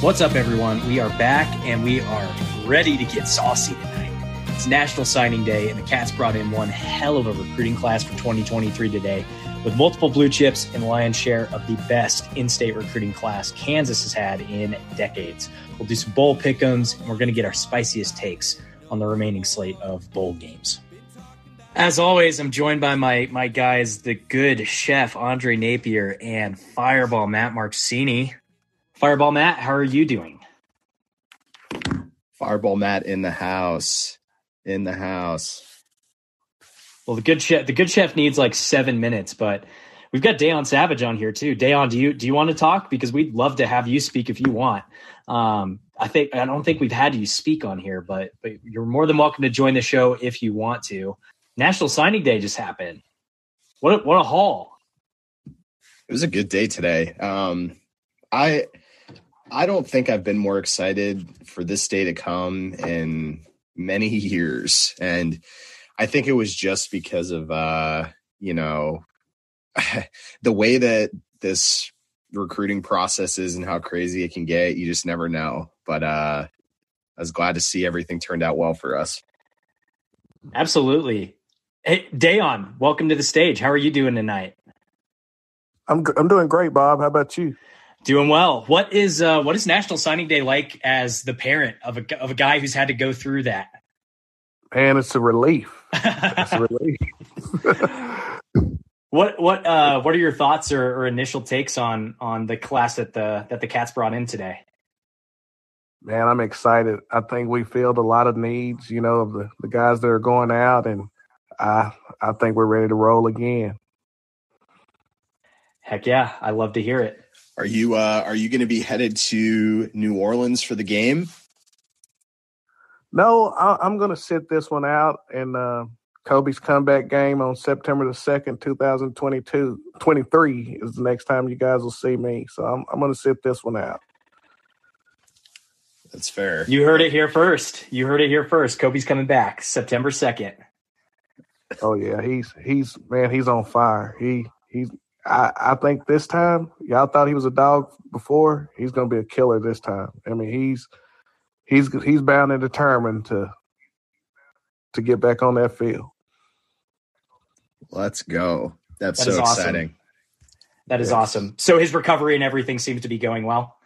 What's up, everyone? We are back and we are ready to get saucy tonight. It's National Signing Day, and the Cats brought in one hell of a recruiting class for 2023 today, with multiple blue chips and lion's share of the best in-state recruiting class Kansas has had in decades. We'll do some bowl pick'ems, and we're going to get our spiciest takes on the remaining slate of bowl games. As always, I'm joined by my my guys, the good chef Andre Napier and Fireball Matt Marcini. Fireball Matt, how are you doing? Fireball Matt in the house. In the house. Well, the good chef the good chef needs like seven minutes, but we've got Da'on Savage on here too. Dayon, do you do you want to talk? Because we'd love to have you speak if you want. Um, I think I don't think we've had you speak on here, but but you're more than welcome to join the show if you want to. National Signing Day just happened. What a, what a haul! It was a good day today. Um, I I don't think I've been more excited for this day to come in many years. And I think it was just because of, uh, you know, the way that this recruiting process is and how crazy it can get. You just never know. But uh, I was glad to see everything turned out well for us. Absolutely. Hey, Da'on, welcome to the stage. How are you doing tonight? I'm I'm doing great, Bob. How about you? Doing well. What is uh, what is National Signing Day like as the parent of a of a guy who's had to go through that? Man, it's a relief. it's a relief. what what uh, what are your thoughts or, or, initial takes on on the class that the that the Cats brought in today? Man, I'm excited. I think we filled a lot of needs, you know, of the, the guys that are going out, and I I think we're ready to roll again. Heck yeah, I love to hear it. Are you uh, are you going to be headed to New Orleans for the game? No, I, am going to sit this one out in uh, Kobe's comeback game on September the second, 2022. 23 is the next time you guys will see me. So I'm I'm going to sit this one out. That's fair. You heard it here first. You heard it here first. Kobe's coming back September 2nd. Oh yeah, he's he's man, he's on fire. He he's I, I think this time, y'all thought he was a dog before. He's going to be a killer this time. I mean, he's he's he's bound and determined to to get back on that field. Let's go. That's that so awesome. exciting. That is awesome. So his recovery and everything seems to be going well.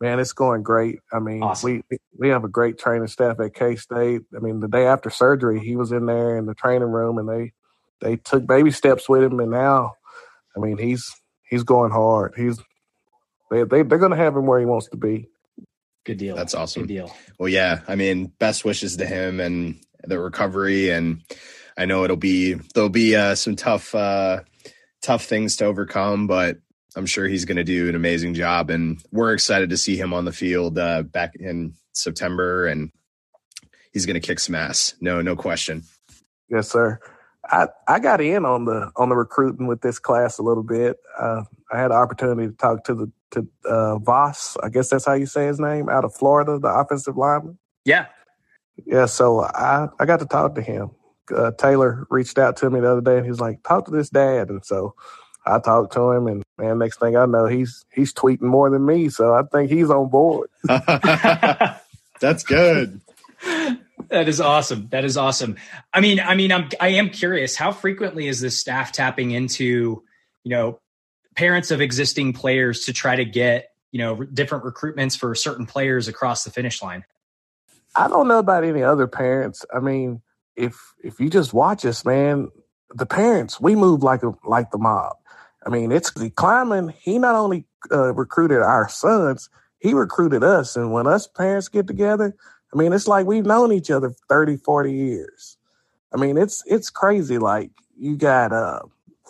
Man, it's going great. I mean, awesome. we we have a great training staff at K State. I mean, the day after surgery, he was in there in the training room, and they they took baby steps with him, and now I mean, he's he's going hard. He's they they they're going to have him where he wants to be. Good deal. That's awesome. Good deal. Well, yeah. I mean, best wishes to him and the recovery, and I know it'll be there'll be uh, some tough uh, tough things to overcome, but I'm sure he's going to do an amazing job, and we're excited to see him on the field uh, back in September, and he's going to kick some ass. No, no question. Yes, sir. I, I got in on the on the recruiting with this class a little bit. Uh, I had an opportunity to talk to the to uh, Voss. I guess that's how you say his name out of Florida, the offensive lineman. Yeah, yeah. So I I got to talk to him. Uh, Taylor reached out to me the other day, and he's like, "Talk to this dad." And so I talked to him, and man, next thing I know, he's he's tweeting more than me. So I think he's on board. That's good. That is awesome. That is awesome. I mean, I mean, I'm I am curious. How frequently is this staff tapping into, you know, parents of existing players to try to get you know different recruitments for certain players across the finish line? I don't know about any other parents. I mean, if if you just watch us, man, the parents we move like a like the mob. I mean, it's the Klieman. He not only uh, recruited our sons, he recruited us, and when us parents get together, I mean, it's like we've known each other 30, 40 years. I mean, it's it's crazy. Like you got uh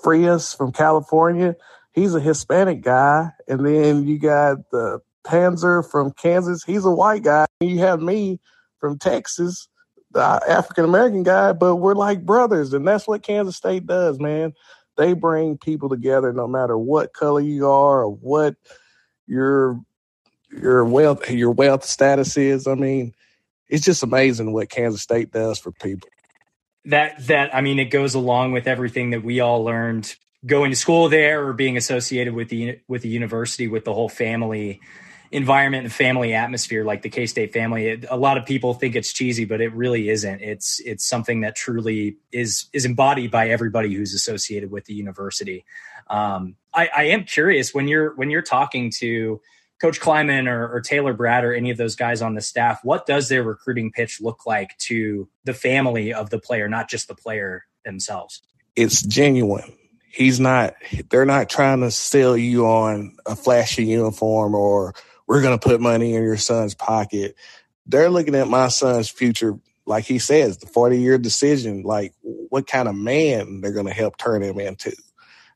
Frias from California. He's a Hispanic guy. And then you got the Panzer from Kansas. He's a white guy. And you have me from Texas, the African American guy, but we're like brothers. And that's what Kansas State does, man. They bring people together no matter what color you are or what your your wealth your wealth status is. I mean, it's just amazing what Kansas State does for people. That that I mean, it goes along with everything that we all learned going to school there or being associated with the with the university with the whole family environment and family atmosphere like the K-State family. It, a lot of people think it's cheesy, but it really isn't. It's it's something that truly is is embodied by everybody who's associated with the university. Um, I, I am curious when you're when you're talking to Coach Klieman or, or, Taylor Braet or any of those guys on the staff, what does their recruiting pitch look like to the family of the player, not just the player themselves? It's genuine. He's not, they're not trying to sell you on a flashy uniform or we're going to put money in your son's pocket. They're looking at my son's future, like he says, the 40 year decision, like what kind of man they're going to help turn him into.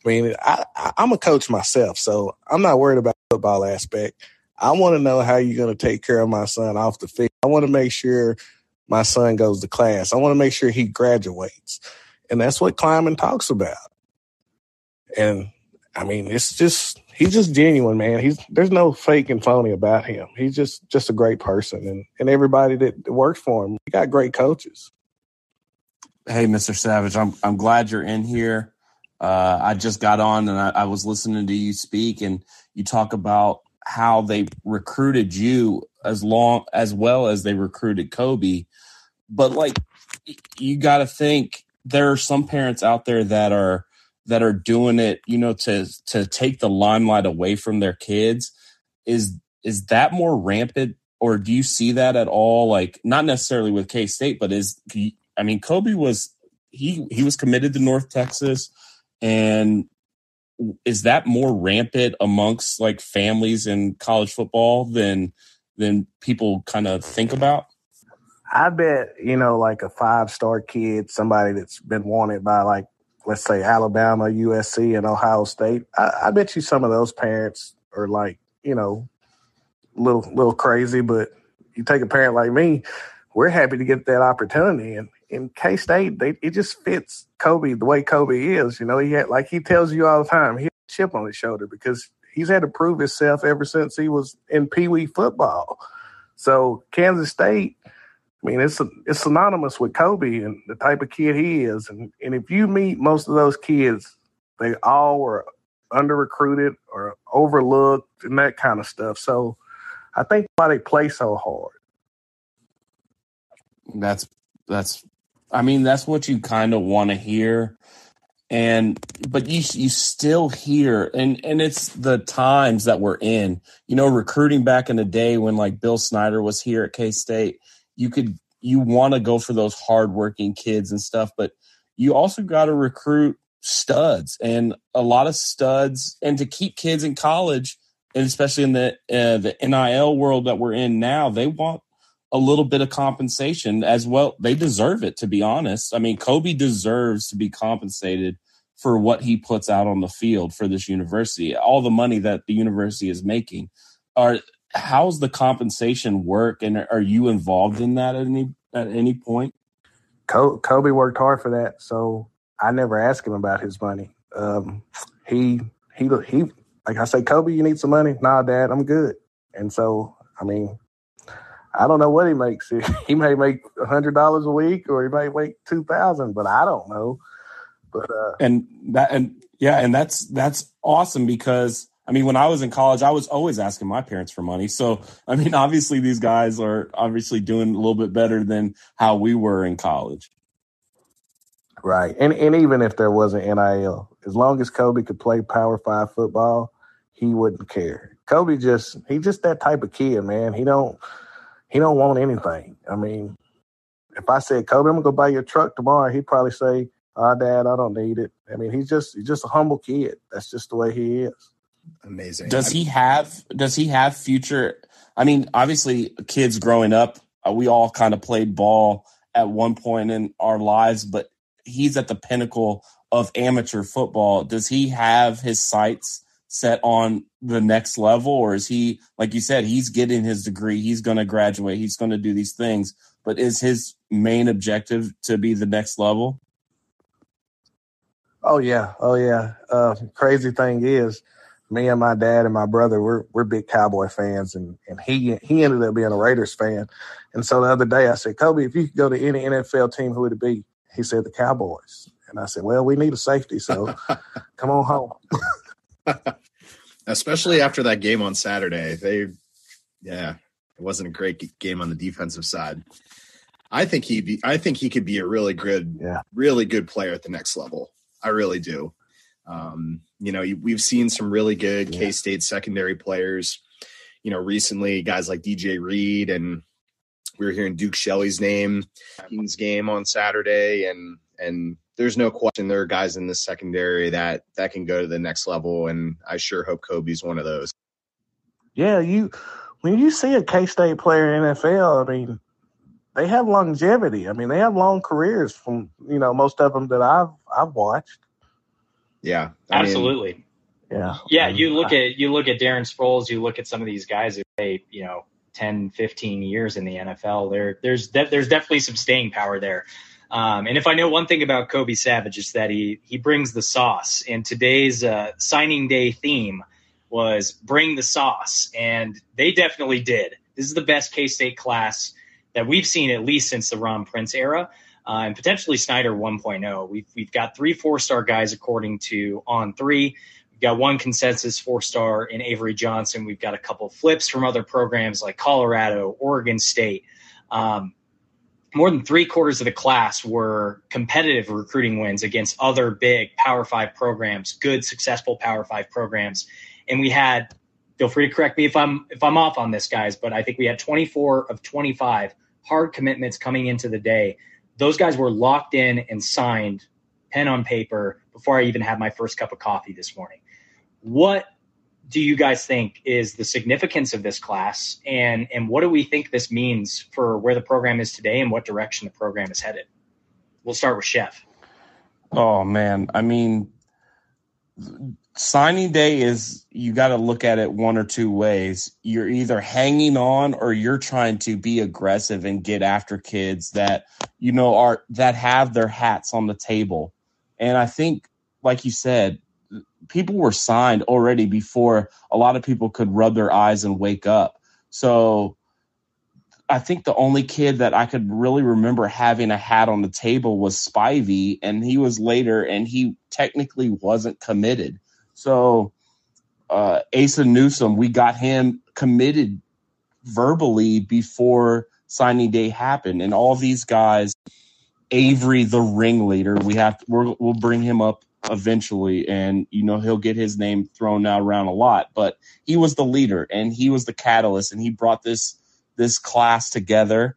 I mean, I, am a coach myself, so I'm not worried about the football aspect. I want to know how you're going to take care of my son off the field. I want to make sure my son goes to class. I want to make sure he graduates. And that's what Klieman talks about. And I mean, it's just he's just genuine, man. He's there's no fake and phony about him. He's just just a great person, and and everybody that works for him, he got great coaches. Hey, Mr. Savage, I'm I'm glad you're in here. Uh, I just got on and I, I was listening to you speak, and you talk about how they recruited you as long as well as they recruited Kobe. But like, you got to think there are some parents out there that are that are doing it, you know, to to take the limelight away from their kids. Is is that more rampant, or do you see that at all? Like, not necessarily with K State, but is I mean, Kobe was he he was committed to North Texas and is that more rampant amongst like families in college football than than people kind of think about? I bet, you know, like a five star kid, somebody that's been wanted by like let's say Alabama, USC, and Ohio State. I, I bet you some of those parents are like, you know, little little crazy, but you take a parent like me, we're happy to get that opportunity. And in K State, it just fits Kobe the way Kobe is. You know, he had like he tells you all the time, he had a chip on his shoulder because he's had to prove himself ever since he was in Pee Wee football. So Kansas State, I mean, it's it's synonymous with Kobe and the type of kid he is. And and if you meet most of those kids, they all were under recruited or overlooked and that kind of stuff. So I think why they play so hard. That's that's I mean, that's what you kind of want to hear. And but you you still hear and and it's the times that we're in. You know, recruiting back in the day when like Bill Snyder was here at K State, you could you want to go for those hardworking kids and stuff, but you also got to recruit studs and a lot of studs and to keep kids in college and especially in the uh, the NIL world that we're in now, they want a little bit of compensation as well. They deserve it, to be honest. I mean, Kobe deserves to be compensated for what he puts out on the field for this university. All the money that the university is making. Are how's the compensation work, and are you involved in that at any at any point? Kobe worked hard for that, so I never asked him about his money. Um, he he he like I say, Kobe, you need some money? Nah, Dad, I'm good. And so, I mean, I don't know what he makes. He may make a hundred dollars a week, or he may make two thousand, but I don't know. But uh, and that and yeah, and that's that's awesome because I mean, when I was in college, I was always asking my parents for money. So I mean, obviously these guys are obviously doing a little bit better than how we were in college. Right, and and even if there wasn't NIL, as long as Kobe could play Power Five football, he wouldn't care. Kobe just he just that type of kid, man. He don't he don't want anything. I mean, if I said, Kobe, I'm gonna go buy your truck tomorrow, he'd probably say, "Ah, oh, Dad, I don't need it." I mean, he's just he's just a humble kid. That's just the way he is. Amazing. Does he have Does he have future? I mean, obviously, kids growing up, uh, we all kind of played ball at one point in our lives, but he's at the pinnacle of amateur football. Does he have his sights set on the next level or is he like you said he's getting his degree he's going to graduate he's going to do these things but is his main objective to be the next level? Oh yeah. Oh yeah. Uh, crazy thing is me and my dad and my brother we're we're big cowboy fans and and he he ended up being a raiders fan. And so the other day i said kobe if you could go to any nfl team who would it be? He said the cowboys. And i said well we need a safety so come on home Especially after that game on Saturday, they Yeah, it wasn't a great game on the defensive side. I think he be I think he could be a really good, Yeah. really good player at the next level. I really do. Um, you know, we've seen some really good Yeah. K State secondary players. You know, recently guys like DJ Reed and we were hearing Duke Shelley's name Kings game on Saturday, and and there's no question there are guys in the secondary that that can go to the next level, and I sure hope Kobe's one of those. Yeah, you when you see a K State player in NFL, I mean, they have longevity. I mean, they have long careers from you know most of them that I've I've watched. Yeah, I mean, Absolutely. Yeah, Yeah, you look at you look at Darren Sproles, you look at some of these guys who play, you know, 10, 15 years in the NFL. There, there's de- there's definitely some staying power there. Um, and if I know one thing about Kobe Savage, it's that he he brings the sauce. And today's uh, signing day theme was bring the sauce, and they definitely did. This is the best K State class that we've seen at least since the Ron Prince era. Uh, and potentially Snyder 1.0. We've, we've got three four star guys according to On Three. We've got one consensus four star in Avery Johnson. We've got a couple flips from other programs like Colorado, Oregon State. Um, more than three quarters of the class were competitive recruiting wins against other big Power Five programs, good, successful Power Five programs. And we had, feel free to correct me if I'm if I'm off on this, guys, but I think we had 24 of 25 hard commitments coming into the day. Those guys were locked in and signed, pen on paper, before I even had my first cup of coffee this morning. What do you guys think is the significance of this class and and what do we think this means for where the program is today and what direction the program is headed we'll start with chef Oh man, I mean, signing day is you got to look at it one or two ways. You're either hanging on or you're trying to be aggressive and get after kids that you know are that have their hats on the table. And I think, like you said, people were signed already before a lot of people could rub their eyes and wake up. So I think the only kid that I could really remember having a hat on the table was Spivey, and he was later, and he technically wasn't committed. So uh, Asa Newsom, we got him committed verbally before signing day happened, and all these guys, Avery, the ringleader, we have we're, we'll bring him up eventually, and you know he'll get his name thrown around a lot, but he was the leader, and he was the catalyst, and he brought this this class together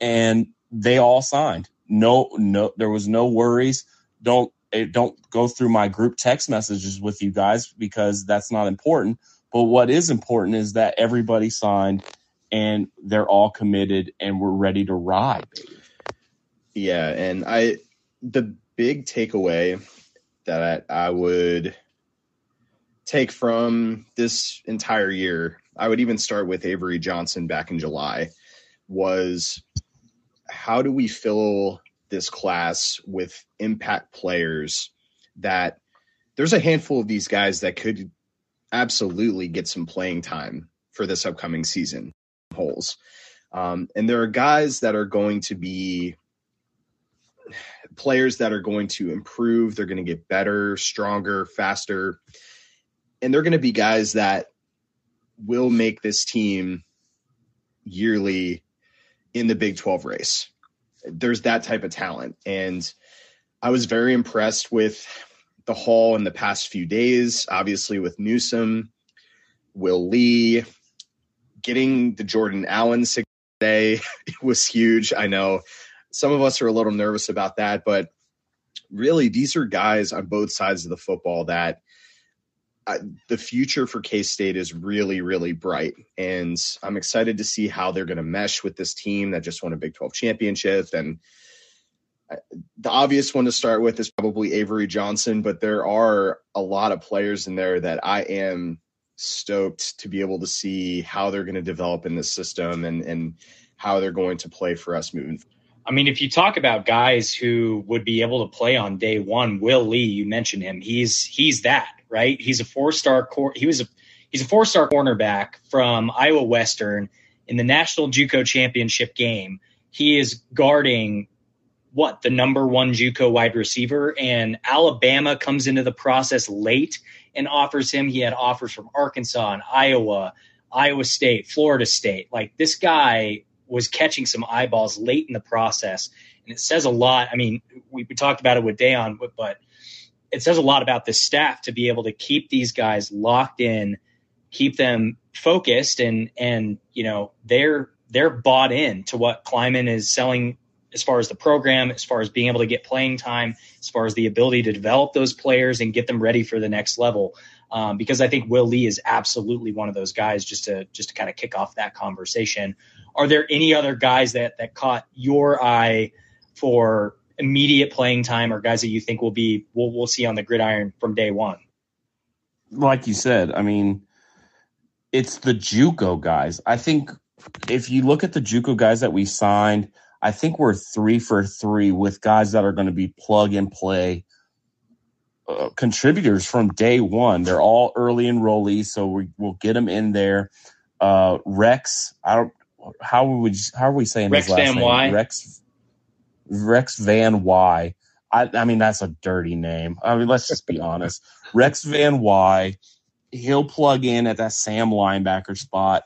and they all signed no no there was no worries don't eh, don't go through my group text messages with you guys because that's not important but what is important is that everybody signed and they're all committed and we're ready to ride. Yeah, and I the big takeaway that I would take from this entire year, I would even start with Avery Johnson back in July, was how do we fill this class with impact players that there's a handful of these guys that could absolutely get some playing time for this upcoming season holes. Um, and there are guys that are going to be players that are going to improve. They're going to get better, stronger, faster. And they're going to be guys that will make this team yearly in the Big 12 race. There's that type of talent. And I was very impressed with the haul in the past few days, obviously with Newsom, Will Lee, getting the Jordan Allen today was huge. I know some of us are a little nervous about that, but really, these are guys on both sides of the football that uh, the future for K State is really, really bright. And I'm excited to see how they're going to mesh with this team that just won a Big 12 championship. And uh, the obvious one to start with is probably Avery Johnson, but there are a lot of players in there that I am stoked to be able to see how they're going to develop in this system and, and how they're going to play for us moving forward. I mean, if you talk about guys who would be able to play on day one, Will Lee, you mentioned him. He's he's that right. He's a four star core. He was a he's a four star cornerback from Iowa Western in the national JUCO championship game. He is guarding what the number one JUCO wide receiver, and Alabama comes into the process late and offers him. He had offers from Arkansas and Iowa. Iowa State, Florida State. Like this guy was catching some eyeballs late in the process. And it says a lot. I mean, we, we talked about it with Da'on, but, but it says a lot about this staff to be able to keep these guys locked in, keep them focused, and and you know they're they're bought in to what Klieman is selling as far as the program, as far as being able to get playing time, as far as the ability to develop those players and get them ready for the next level. Um, because I think Will Lee is absolutely one of those guys. Just to just to kind of kick off that conversation, are there any other guys that that caught your eye for immediate playing time, or guys that you think will be we'll we'll see on the gridiron from day one? Like you said, I mean, it's the JUCO guys. I think if you look at the JUCO guys that we signed I think we're three for three with guys that are going to be plug and play uh, contributors from day one. They're all early enrollees, so we, we'll get them in there. Uh, Rex, I don't. How would how are we saying Rex his last Van name? Y. Rex Rex Van Y. I, I mean that's a dirty name. I mean let's just be honest. Rex Van Y. He'll plug in at that Sam linebacker spot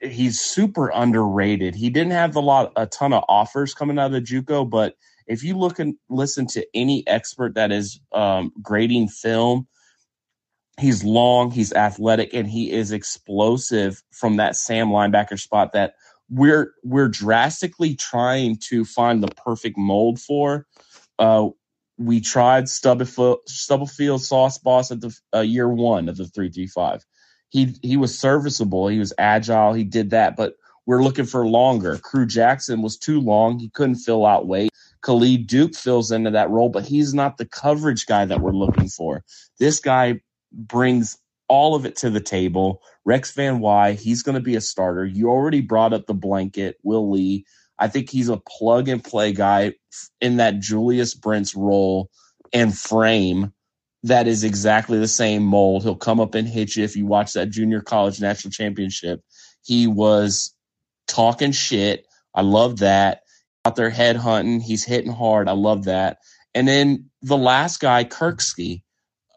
he's super underrated. He didn't have a lot, a ton of offers coming out of the JUCO, but if you look and listen to any expert that is um, grading film, he's long, he's athletic, and he is explosive from that Sam linebacker spot that we're we're drastically trying to find the perfect mold for. Uh, we tried Stubblefield, Stubblefield Sauce Boss at the uh, year one of the three three five he he was serviceable. He was agile. He did that, but we're looking for longer. Crew Jackson was too long. He couldn't fill out weight. Khalid Duke fills into that role, but he's not the coverage guy that we're looking for. This guy brings all of it to the table. Rex Van Y, he's going to be a starter. You already brought up the blanket, Will Lee. I think he's a plug and play guy in that Julius Brents role and frame that is exactly the same mold. He'll come up and hit you if you watch that junior college national championship. He was talking shit. I love that. Out there head hunting. He's hitting hard. I love that. And then the last guy, Kirksky,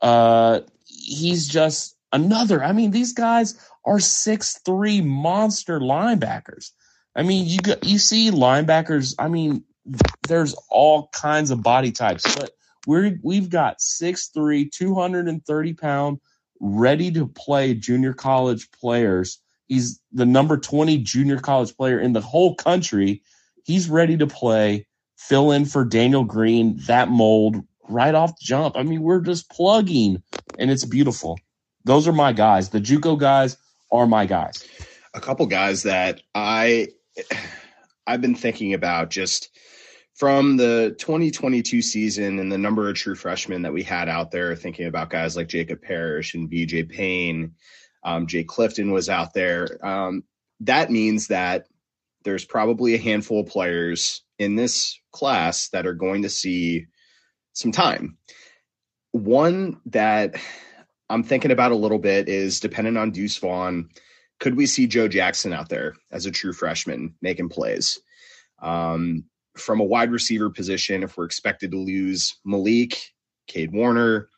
uh, he's just another. I mean, these guys are six three monster linebackers. I mean, you got you see linebackers. I mean, there's all kinds of body types, but we're we've got 6'3, 230 pound, ready to play junior college players. He's the number 20 junior college player in the whole country. He's ready to play, fill in for Daniel Green, that mold right off the jump. I mean, we're just plugging and it's beautiful. Those are my guys. The JUCO guys are my guys. A couple guys that I I've been thinking about just from the 2022 season and the number of true freshmen that we had out there, thinking about guys like Jacob Parrish and BJ Payne, um, Jay Clifton was out there. Um, that means that there's probably a handful of players in this class that are going to see some time. One that I'm thinking about a little bit is dependent on Deuce Vaughn. Could we see Joe Jackson out there as a true freshman making plays? Um, from a wide receiver position, if we're expected to lose Malik, Cade Warner,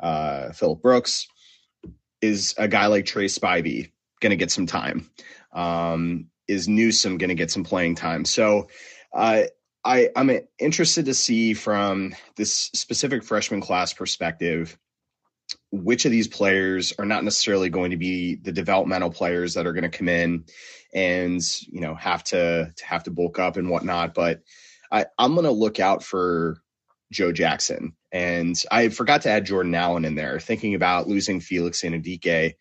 uh, Phillip Brooks, is a guy like Trey Spivey going to get some time? Um, is Newsom going to get some playing time? So uh, I, I'm interested to see from this specific freshman class perspective which of these players are not necessarily going to be the developmental players that are going to come in and you know have to, to have to bulk up and whatnot but I, I'm going to look out for Joe Jackson. And I forgot to add Jordan Allen in there, thinking about losing Felix Anudike.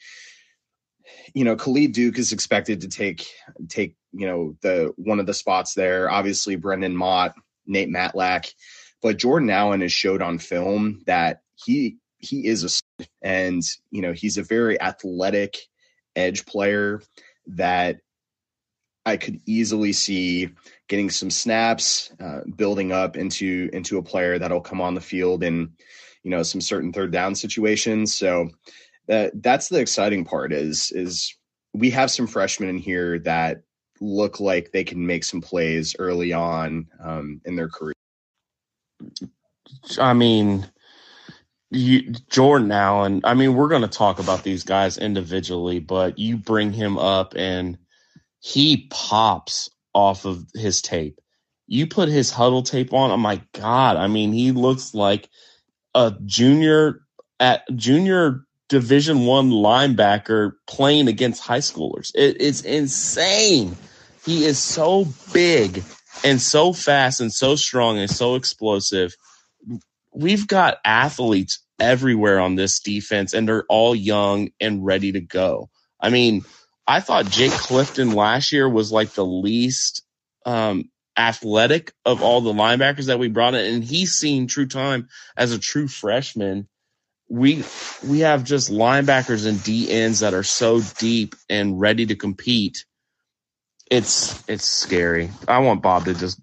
You know, Khalid Duke is expected to take take you know the one of the spots there. Obviously, Brendan Mott, Nate Matlack, but Jordan Allen has showed on film that he he is a and you know he's a very athletic edge player that I could easily see getting some snaps, uh, building up into into a player that'll come on the field in you know some certain third down situations. So that that's the exciting part is is we have some freshmen in here that look like they can make some plays early on um, in their career. I mean, you, Jordan Allen. I mean, we're going to talk about these guys individually, but you bring him up and he pops off of his tape. You put his Hudl tape on. Oh my god! I mean, he looks like a junior at junior Division One linebacker playing against high schoolers. It, it's insane. He is so big and so fast and so strong and so explosive. We've got athletes everywhere on this defense, and they're all young and ready to go. I mean, I thought Jake Clifton last year was like the least um, athletic of all the linebackers that we brought in, and he's seen true time as a true freshman. We we have just linebackers and D ends that are so deep and ready to compete. It's it's scary. I want Bob to just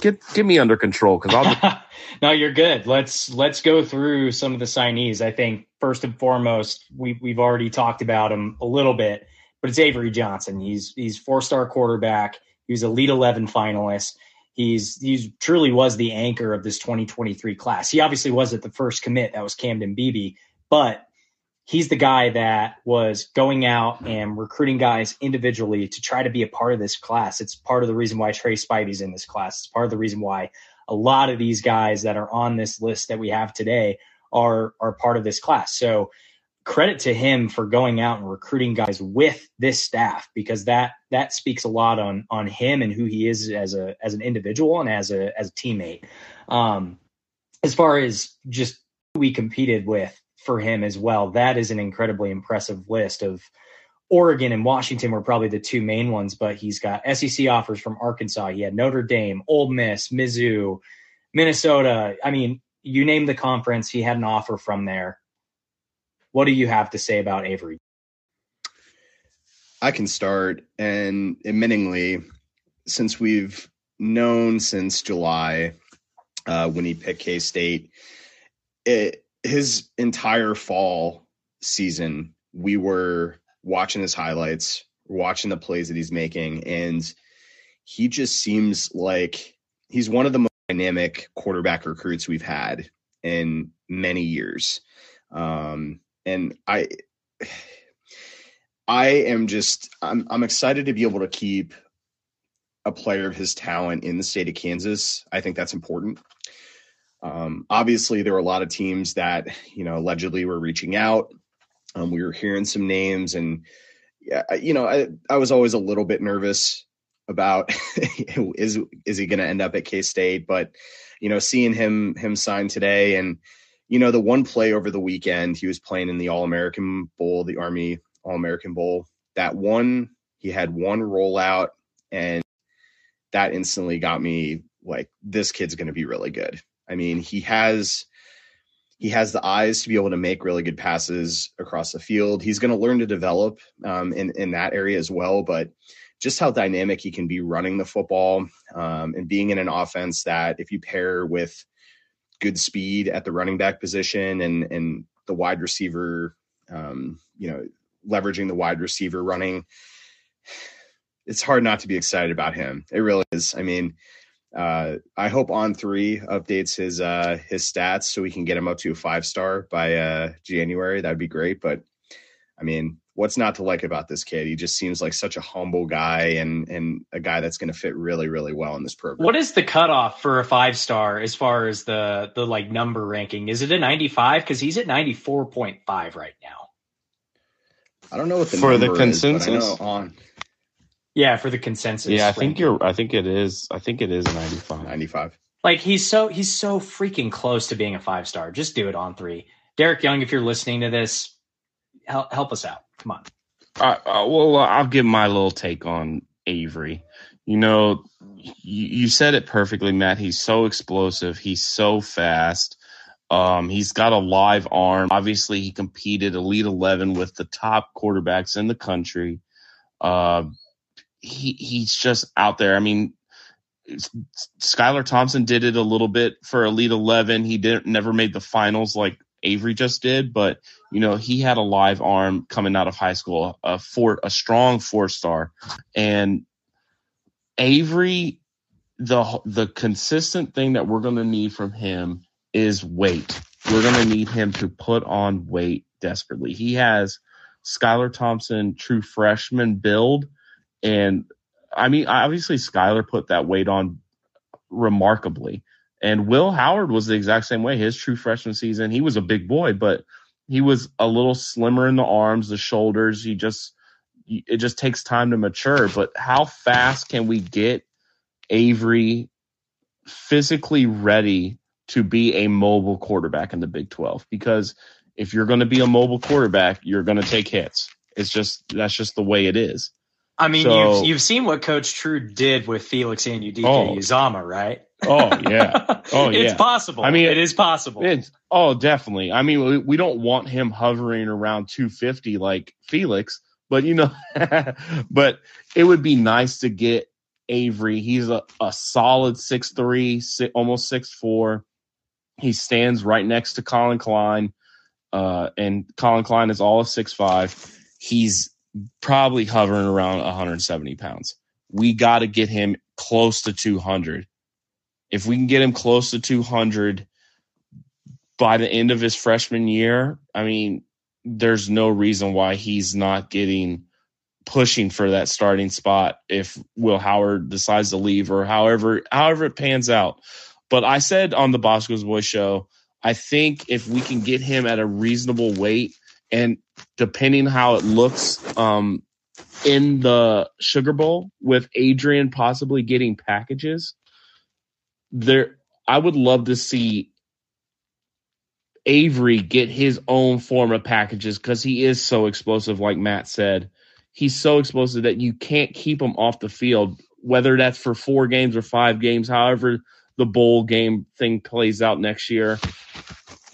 get get me under control because I'll. no, you're good. Let's let's go through some of the signees. I think first and foremost, we we've already talked about him a little bit, but it's Avery Johnson. He's he's four star quarterback. He was Elite 11 finalist. He's he's truly was the anchor of this 2023 class. He obviously was at the first commit. That was Camden Beebe, but he's the guy that was going out and recruiting guys individually to try to be a part of this class. It's part of the reason why Trey Spivey's in this class. It's part of the reason why a lot of these guys that are on this list that we have today are are part of this class. So credit to him for going out and recruiting guys with this staff because that that speaks a lot on on him and who he is as a as an individual and as a as a teammate. Um, as far as just we competed with for him as well, that is an incredibly impressive list of Oregon and Washington were probably the two main ones, but he's got SEC offers from Arkansas. He had Notre Dame, Ole Miss, Mizzou, Minnesota. I mean, you name the conference, he had an offer from there. What do you have to say about Avery? I can start. And admittingly, since we've known since July uh, when he picked K State, his entire fall season, we were watching his highlights, watching the plays that he's making, and he just seems like he's one of the most dynamic quarterback recruits we've had in many years. Um, and I I am just I'm I'm excited to be able to keep a player of his talent in the state of Kansas. I think that's important. Um, obviously, there were a lot of teams that you know allegedly were reaching out. Um, we were hearing some names, and yeah, you know, I I was always a little bit nervous about is is he going to end up at K State, but you know, seeing him him sign today and you know, the one play over the weekend, he was playing in the All American Bowl, the Army All American Bowl. That one, he had one rollout, and that instantly got me like, this kid's going to be really good. I mean, he has he has the eyes to be able to make really good passes across the field. He's going to learn to develop um, in in that area as well, but just how dynamic he can be running the football um, and being in an offense that if you pair with good speed at the running back position and and the wide receiver, um, you know, leveraging the wide receiver running. It's hard not to be excited about him. It really is. I mean, uh, I hope on three updates his uh, his stats so we can get him up to a five star by uh, January. That'd be great. But I mean, what's not to like about this kid? He just seems like such a humble guy and and a guy that's going to fit really really well in this program. What is the cutoff for a five star as far as the the like number ranking? Is it a ninety five? Because he's at ninety four point five right now. I don't know what the for the consensus is, on. Yeah, for the consensus. Yeah, I ranking. think you're. I think it is. I think it is a 95. 95. Like he's so he's so freaking close to being a five star. Just do it on three. Derek Young, if you're listening to this, help help us out. Come on. Uh, uh, well, uh, I'll give my little take on Avery. You know, you, you said it perfectly, Matt. He's so explosive. He's so fast. Um, he's got a live arm. Obviously, he competed Elite 11 with the top quarterbacks in the country. Uh, he he's just out there. I mean, Skylar Thompson did it a little bit for Elite 11. He didn't never made the finals like Avery just did, but you know he had a live arm coming out of high school, a four, a strong four star, and Avery, the the consistent thing that we're going to need from him is weight. we're going to need him to put on weight desperately. He has Skylar Thompson, true freshman build. And I mean, obviously, Skylar put that weight on remarkably. And Will Howard was the exact same way. His true freshman season, he was a big boy, but he was a little slimmer in the arms, the shoulders. He just, it just takes time to mature. But how fast can we get Avery physically ready to be a mobile quarterback in the Big 12? Because if you're going to be a mobile quarterback, you're going to take hits. It's just, that's just the way it is. I mean, so, you've, you've seen what Coach True did with Felix Anudike oh, Uzomah, right? Oh yeah. Oh yeah. it's possible. I mean, it is possible. It's oh definitely. I mean, we, we don't want him hovering around 250 like Felix, but you know, but it would be nice to get Avery. He's a, a solid six three, six, almost six four. He stands right next to Collin Klein, uh, and Collin Klein is all of six five. He's probably hovering around 170 pounds. We got to get him close to 200 if we can get him close to 200 by the end of his freshman year, I mean, there's no reason why he's not getting pushing for that starting spot if Will Howard decides to leave or however however it pans out. But I said on the Bosco's Boy show, I think if we can get him at a reasonable weight and depending how it looks um, in the Sugar Bowl with Adrian possibly getting packages, there I would love to see Avery get his own form of packages because he is so explosive, like Matt said. He's so explosive that you can't keep him off the field, whether that's for four games or five games, however the bowl game thing plays out next year.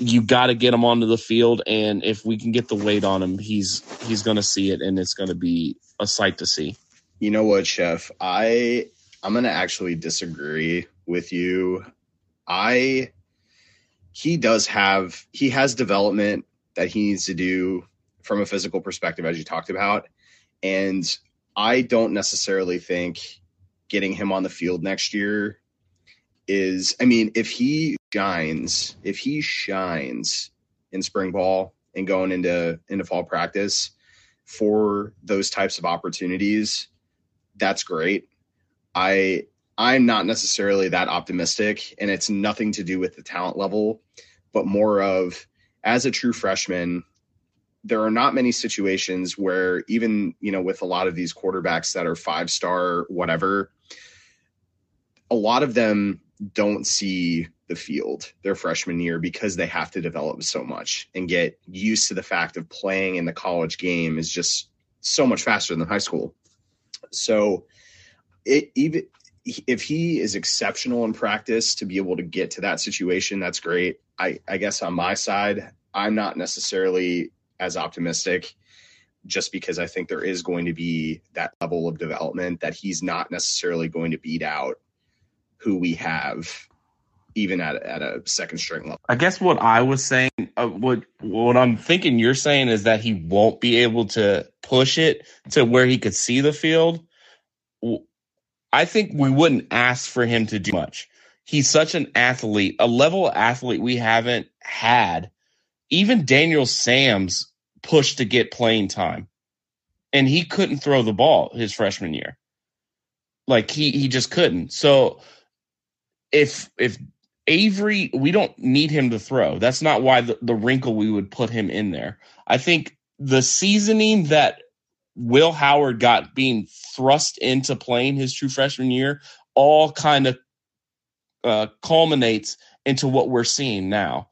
You got to get him onto the field, and if we can get the weight on him, he's he's going to see it, and it's going to be a sight to see. You know what, Chef? I I'm going to actually disagree with you. I he does have he has development that he needs to do from a physical perspective as you talked about and I don't necessarily think getting him on the field next year is I mean if he shines if he shines in spring ball and going into into fall practice for those types of opportunities that's great. I I'm not necessarily that optimistic, and it's nothing to do with the talent level, but more of as a true freshman, there are not many situations where even you know with a lot of these quarterbacks that are five star whatever, a lot of them don't see the field their freshman year because they have to develop so much and get used to the fact of playing in the college game is just so much faster than high school. So it even if he is exceptional in practice to be able to get to that situation, that's great. I, I guess on my side, I'm not necessarily as optimistic just because I think there is going to be that level of development that he's not necessarily going to beat out who we have even at, at a second string level. I guess what I was saying, uh, what what I'm thinking you're saying is that he won't be able to push it to where he could see the field. I think we wouldn't ask for him to do much. He's such an athlete, a level athlete we haven't had. Even Daniel Sams pushed to get playing time, and he couldn't throw the ball his freshman year. Like he he just couldn't. So if if Avery, we don't need him to throw. That's not why the, the wrinkle we would put him in there. I think the seasoning that Will Howard got being thrust into playing his true freshman year all kind of uh, culminates into what we're seeing now.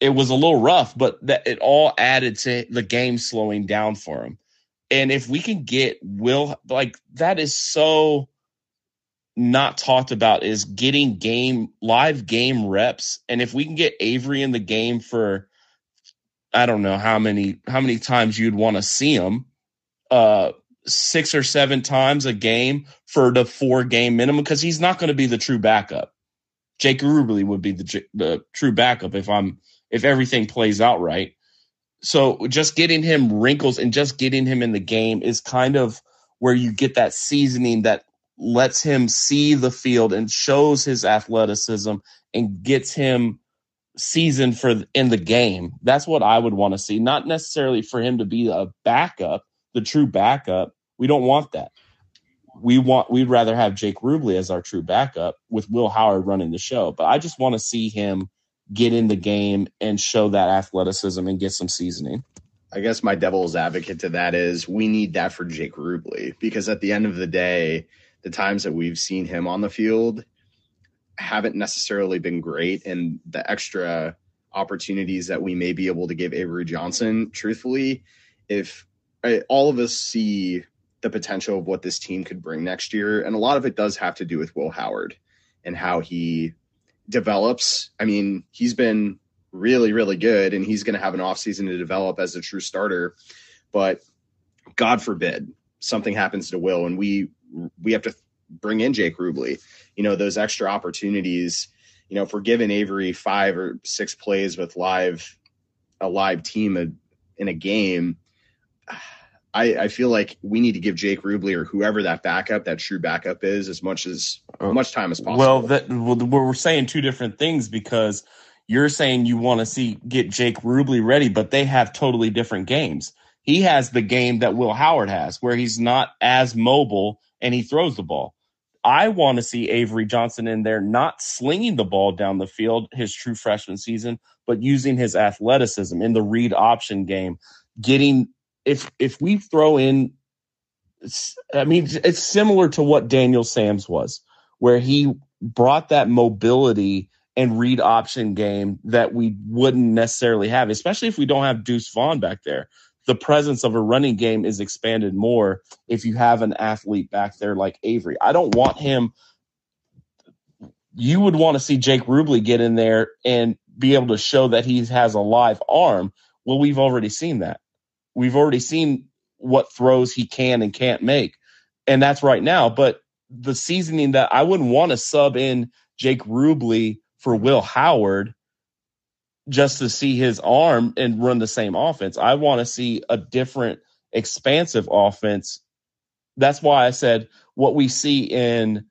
It was a little rough, but that it all added to the game slowing down for him. And if we can get Will, like that is so not talked about is getting game live game reps. And if we can get Avery in the game for, I don't know how many how many times you'd want to see him uh, six or seven times a game for the four game minimum because he's not going to be the true backup. Jake Rubley would be the, the true backup if I'm if everything plays out right. So just getting him wrinkles and just getting him in the game is kind of where you get that seasoning that lets him see the field and shows his athleticism and gets him seasoned for in the game. That's what I would want to see. Not necessarily for him to be a backup, the true backup. We don't want that. We want we'd rather have Jake Rubley as our true backup with Will Howard running the show. But I just want to see him get in the game and show that athleticism and get some seasoning. I guess my devil's advocate to that is we need that for Jake Rubley because at the end of the day, the times that we've seen him on the field haven't necessarily been great. And the extra opportunities that we may be able to give Avery Johnson, truthfully, if all of us see the potential of what this team could bring next year, and a lot of it does have to do with Will Howard and how he develops. I mean, he's been really, really good, and he's going to have an offseason to develop as a true starter. But God forbid something happens to Will, and we we have to bring in Jake Rubley. You know, those extra opportunities. You know, if we're giving Avery five or six plays with live a live team in a game, I, I, feel like we need to give Jake Rubley or whoever that backup, that true backup is, as much as uh, much time as possible. Well, that well, we're saying two different things because you're saying you want to see get Jake Rubley ready, but they have totally different games. He has the game that Will Howard has, where he's not as mobile and he throws the ball. I want to see Avery Johnson in there, not slinging the ball down the field his true freshman season, but using his athleticism in the read option game, getting if if we throw in I mean it's similar to what Daniel Sams was where he brought that mobility and read option game that we wouldn't necessarily have especially if we don't have Deuce Vaughn back there the presence of a running game is expanded more if you have an athlete back there like Avery I don't want him you would want to see Jake Rubley get in there and be able to show that he has a live arm well we've already seen that We've already seen what throws he can and can't make. And that's right now. But the seasoning that I wouldn't want to sub in Jake Rubley for Will Howard just to see his arm and run the same offense. I want to see a different, expansive offense. That's why I said what we see in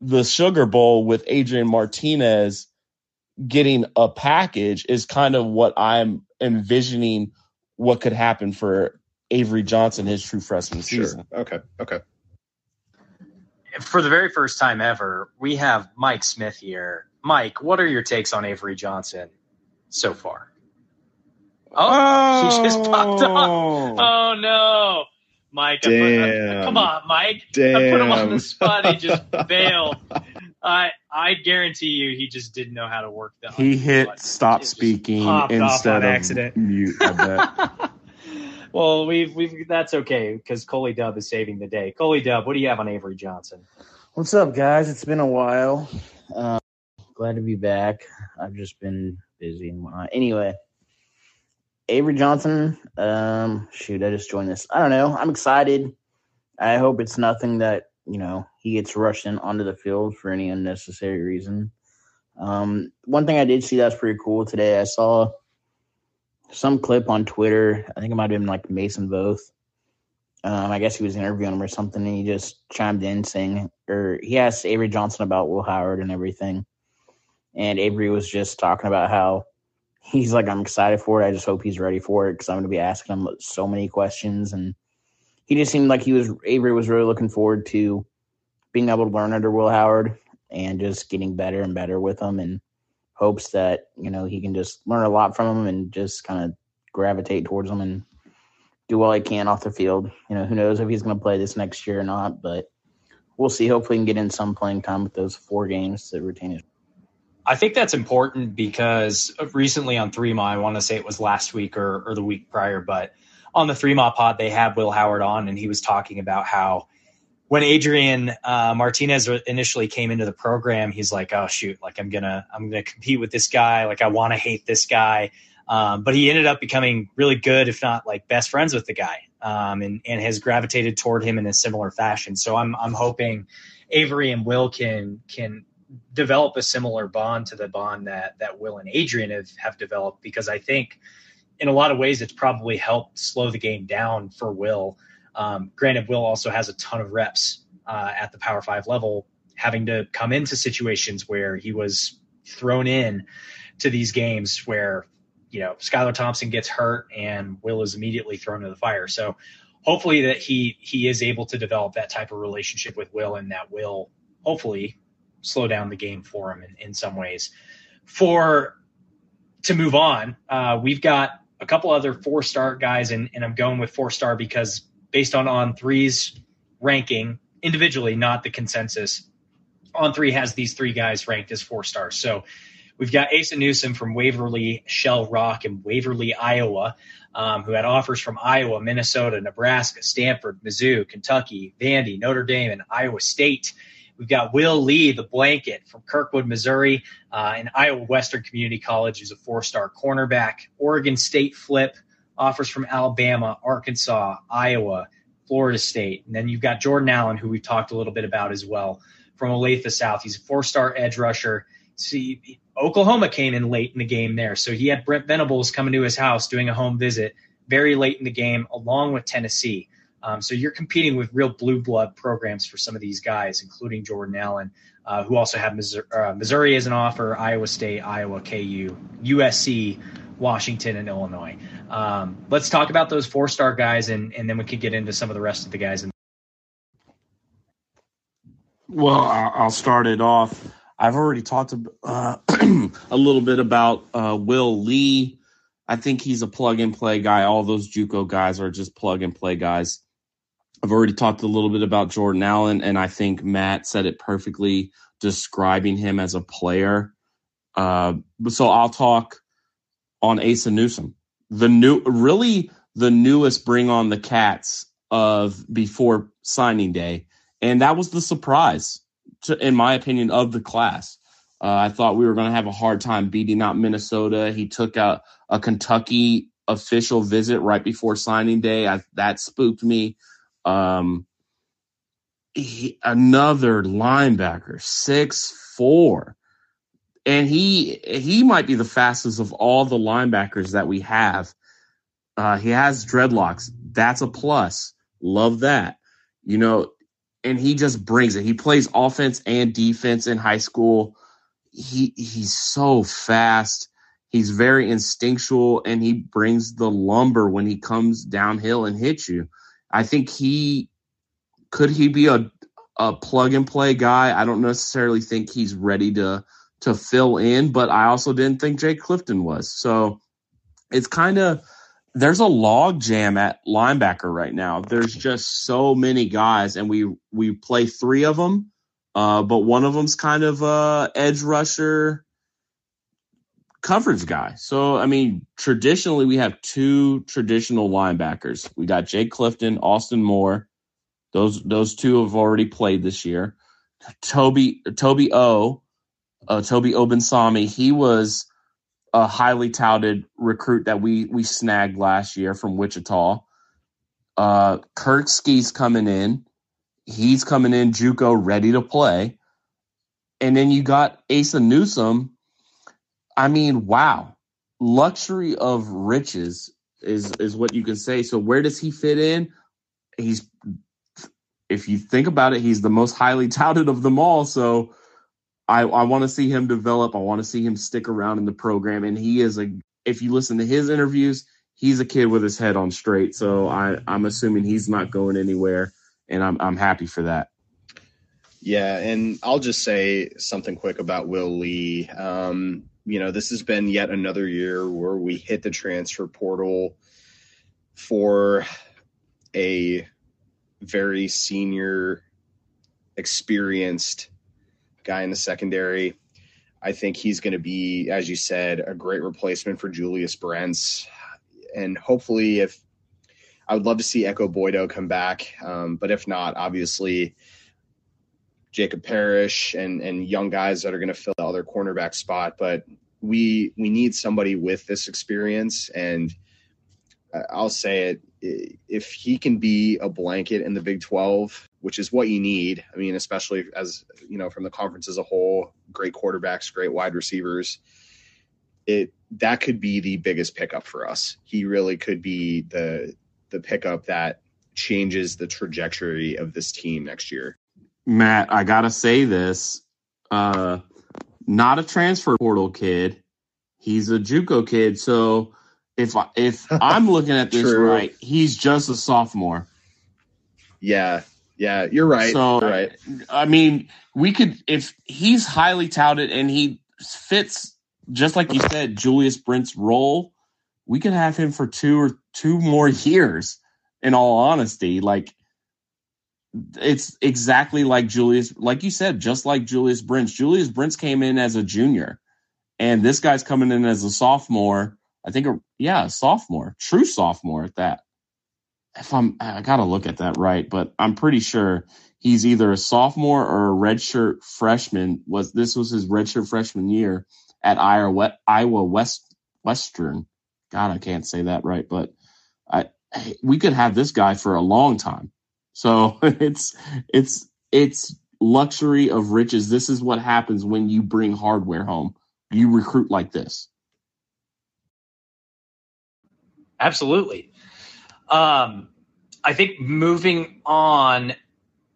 the Sugar Bowl with Adrian Martinez getting a package is kind of what I'm envisioning what could happen for Avery Johnson his true freshman season. Sure. Okay. Okay. For the very first time ever, we have Mike Smith here. Mike, what are your takes on Avery Johnson so far? Oh, oh. he just popped up. Oh no. Mike, I put, I, come on, Mike. Damn. I put him on the spot. He just bailed. I I guarantee you, he just didn't know how to work that. He hit button. stop speaking instead of accident. mute. Well, we've we've that's okay because Coley Dub is saving the day. Coley Dub, what do you have on Avery Johnson? What's up, guys? It's been a while. Um, glad to be back. I've just been busy and whatnot. Anyway, Avery Johnson. Um, shoot, I just joined this. I don't know. I'm excited. I hope it's nothing that you know he gets rushed in onto the field for any unnecessary reason. Um, one thing I did see that's pretty cool today. I saw some clip on Twitter. I think it might have been like Mason Voth. Um, I guess he was interviewing him or something, and he just chimed in saying, or he asked Avery Johnson about Will Howard and everything. And Avery was just talking about how he's like, I'm excited for it. I just hope he's ready for it because I'm going to be asking him so many questions. And he just seemed like he was, Avery was really looking forward to being able to learn under Will Howard and just getting better and better with him and hopes that, you know, he can just learn a lot from him and just kind of gravitate towards him and do all he can off the field. You know, who knows if he's going to play this next year or not, but we'll see. Hopefully, he can get in some playing time with those four games to retain his. I think that's important because recently on Three Ma, I want to say it was last week or, or the week prior, but on the Three Ma pod, they had Will Howard on, and he was talking about how when Adrian uh, Martinez initially came into the program, he's like, "Oh shoot, like I'm gonna I'm gonna compete with this guy. Like I want to hate this guy." Um, but he ended up becoming really good, if not like best friends with the guy, um, and and has gravitated toward him in a similar fashion. So I'm I'm hoping Avery and Will can can develop a similar bond to the bond that that Will and Adrian have have developed because I think in a lot of ways it's probably helped slow the game down for Will. Um, granted, Will also has a ton of reps uh, at the Power Five level, having to come into situations where he was thrown in to these games where you know Skylar Thompson gets hurt and Will is immediately thrown to the fire. So hopefully that he he is able to develop that type of relationship with Will and that will hopefully slow down the game for him in, in some ways. For to move on, uh, we've got a couple other four star guys, and, and I'm going with four star because based on on three's ranking individually, not the consensus. On three has these three guys ranked as four stars. So we've got Asa Newsom from Waverly Shell Rock in Waverly, Iowa, um, who had offers from Iowa, Minnesota, Nebraska, Stanford, Mizzou, Kentucky, Vandy, Notre Dame, and Iowa State. We've got Will Lee, the blanket from Kirkwood, Missouri, uh, and Iowa Western Community College, who's a four star cornerback. Oregon State flip offers from Alabama, Arkansas, Iowa, Florida State. And then you've got Jordan Allen, who we've talked a little bit about as well, from Olathe South. He's a four star edge rusher. See, Oklahoma came in late in the game there. So he had Brent Venables coming to his house doing a home visit very late in the game, along with Tennessee. Um, so you're competing with real blue blood programs for some of these guys, including Jordan Allen, uh, who also have Missouri, uh, Missouri, as an offer, Iowa State, Iowa, KU, USC, Washington, and Illinois. Um, let's talk about those four star guys, and, and then we can get into some of the rest of the guys. Well, I'll start it off. I've already talked uh, a little bit about uh, Will Lee. I think he's a plug and play guy. All those JUCO guys are just plug and play guys. I've already talked a little bit about Jordan Allen, and I think Matt said it perfectly, describing him as a player. Uh, so I'll talk on Asa Newsom, the new, really the newest bring on the cats of before signing day, and that was the surprise, to, in my opinion, of the class. Uh, I thought we were going to have a hard time beating out Minnesota. He took out a Kentucky official visit right before signing day. I, that spooked me. Um, he, another linebacker, six four, and he he might be the fastest of all the linebackers that we have. Uh, he has dreadlocks. That's a plus. Love that. You know, and he just brings it. He plays offense and defense in high school. He he's so fast. He's very instinctual and he brings the lumber when he comes downhill and hits you. I think he could he be a a plug and play guy. I don't necessarily think he's ready to to fill in, but I also didn't think Jake Clifton was. So it's kind of there's a log jam at linebacker right now. There's just so many guys, and we we play three of them, uh, but one of them's kind of a edge rusher coverage guy. So, I mean, traditionally, we have two traditional linebackers. We got Jake Clifton, Austin Moore. Those those two have already played this year. Toby Toby O, uh, Toby Osunsanmi. He was a highly touted recruit that we we snagged last year from Wichita. Uh, Kirk Ski's coming in. He's coming in JUCO ready to play. And then you got Asa Newsom, I mean, wow. Luxury of riches is is what you can say. So where does he fit in? He's if you think about it, he's the most highly touted of them all. So I, I want to see him develop. I want to see him stick around in the program. And he is a if you listen to his interviews, he's a kid with his head on straight. So I, I'm assuming he's not going anywhere. And I'm I'm happy for that. Yeah, and I'll just say something quick about Will Lee. Um, you know, this has been yet another year where we hit the transfer portal for a very senior, experienced guy in the secondary. I think he's going to be, as you said, a great replacement for Julius Brents. And hopefully, if I would love to see Ekow Boye-Doe come back, um, but if not, obviously Jacob Parrish and and young guys that are going to fill the other cornerback spot. But we we need somebody with this experience, and I'll say it: if he can be a blanket in the Big Twelve, which is what you need. I mean, especially as you know from the conference as a whole, great quarterbacks, great wide receivers. It that could be the biggest pickup for us. He really could be the the pickup that changes the trajectory of this team next year. Matt, I gotta say this. Uh, not a transfer portal kid, he's a JUCO kid. So if I, if I'm looking at this right, he's just a sophomore. Yeah, yeah, you're right. So you're right. I mean, we could if he's highly touted and he fits just like you said, Julius Brent's role, we could have him for two or two more years. In all honesty, like it's exactly like Julius, like you said, just like Julius Brents. Julius Brents came in as a junior, and this guy's coming in as a sophomore. I think, a, yeah, a sophomore, true sophomore at that. If I'm, I gotta look at that right, but I'm pretty sure he's either a sophomore or a redshirt freshman. Was this was his redshirt freshman year at Iowa Iowa West Western? God, I can't say that right, but I we could have this guy for a long time. So it's it's it's luxury of riches. This is what happens when you bring hardware home. You recruit like this. Absolutely. Um, I think moving on,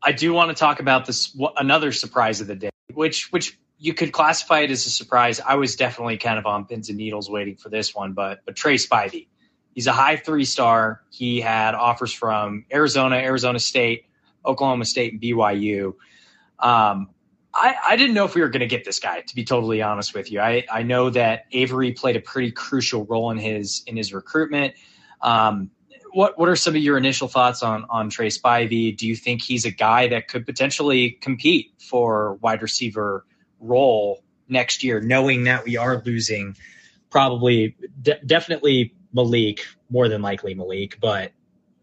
I do want to talk about this another surprise of the day, which which you could classify it as a surprise. I was definitely kind of on pins and needles waiting for this one, but but Trey Spivey, he's a high three star. He had offers from Arizona, Arizona State, Oklahoma State, and BYU. Um, I, I didn't know if we were going to get this guy, to be totally honest with you. I, I know that Avery played a pretty crucial role in his in his recruitment. Um, what what are some of your initial thoughts on on Trey Spivey? Do you think he's a guy that could potentially compete for wide receiver role next year, knowing that we are losing probably de- definitely Malik, more than likely Malik, but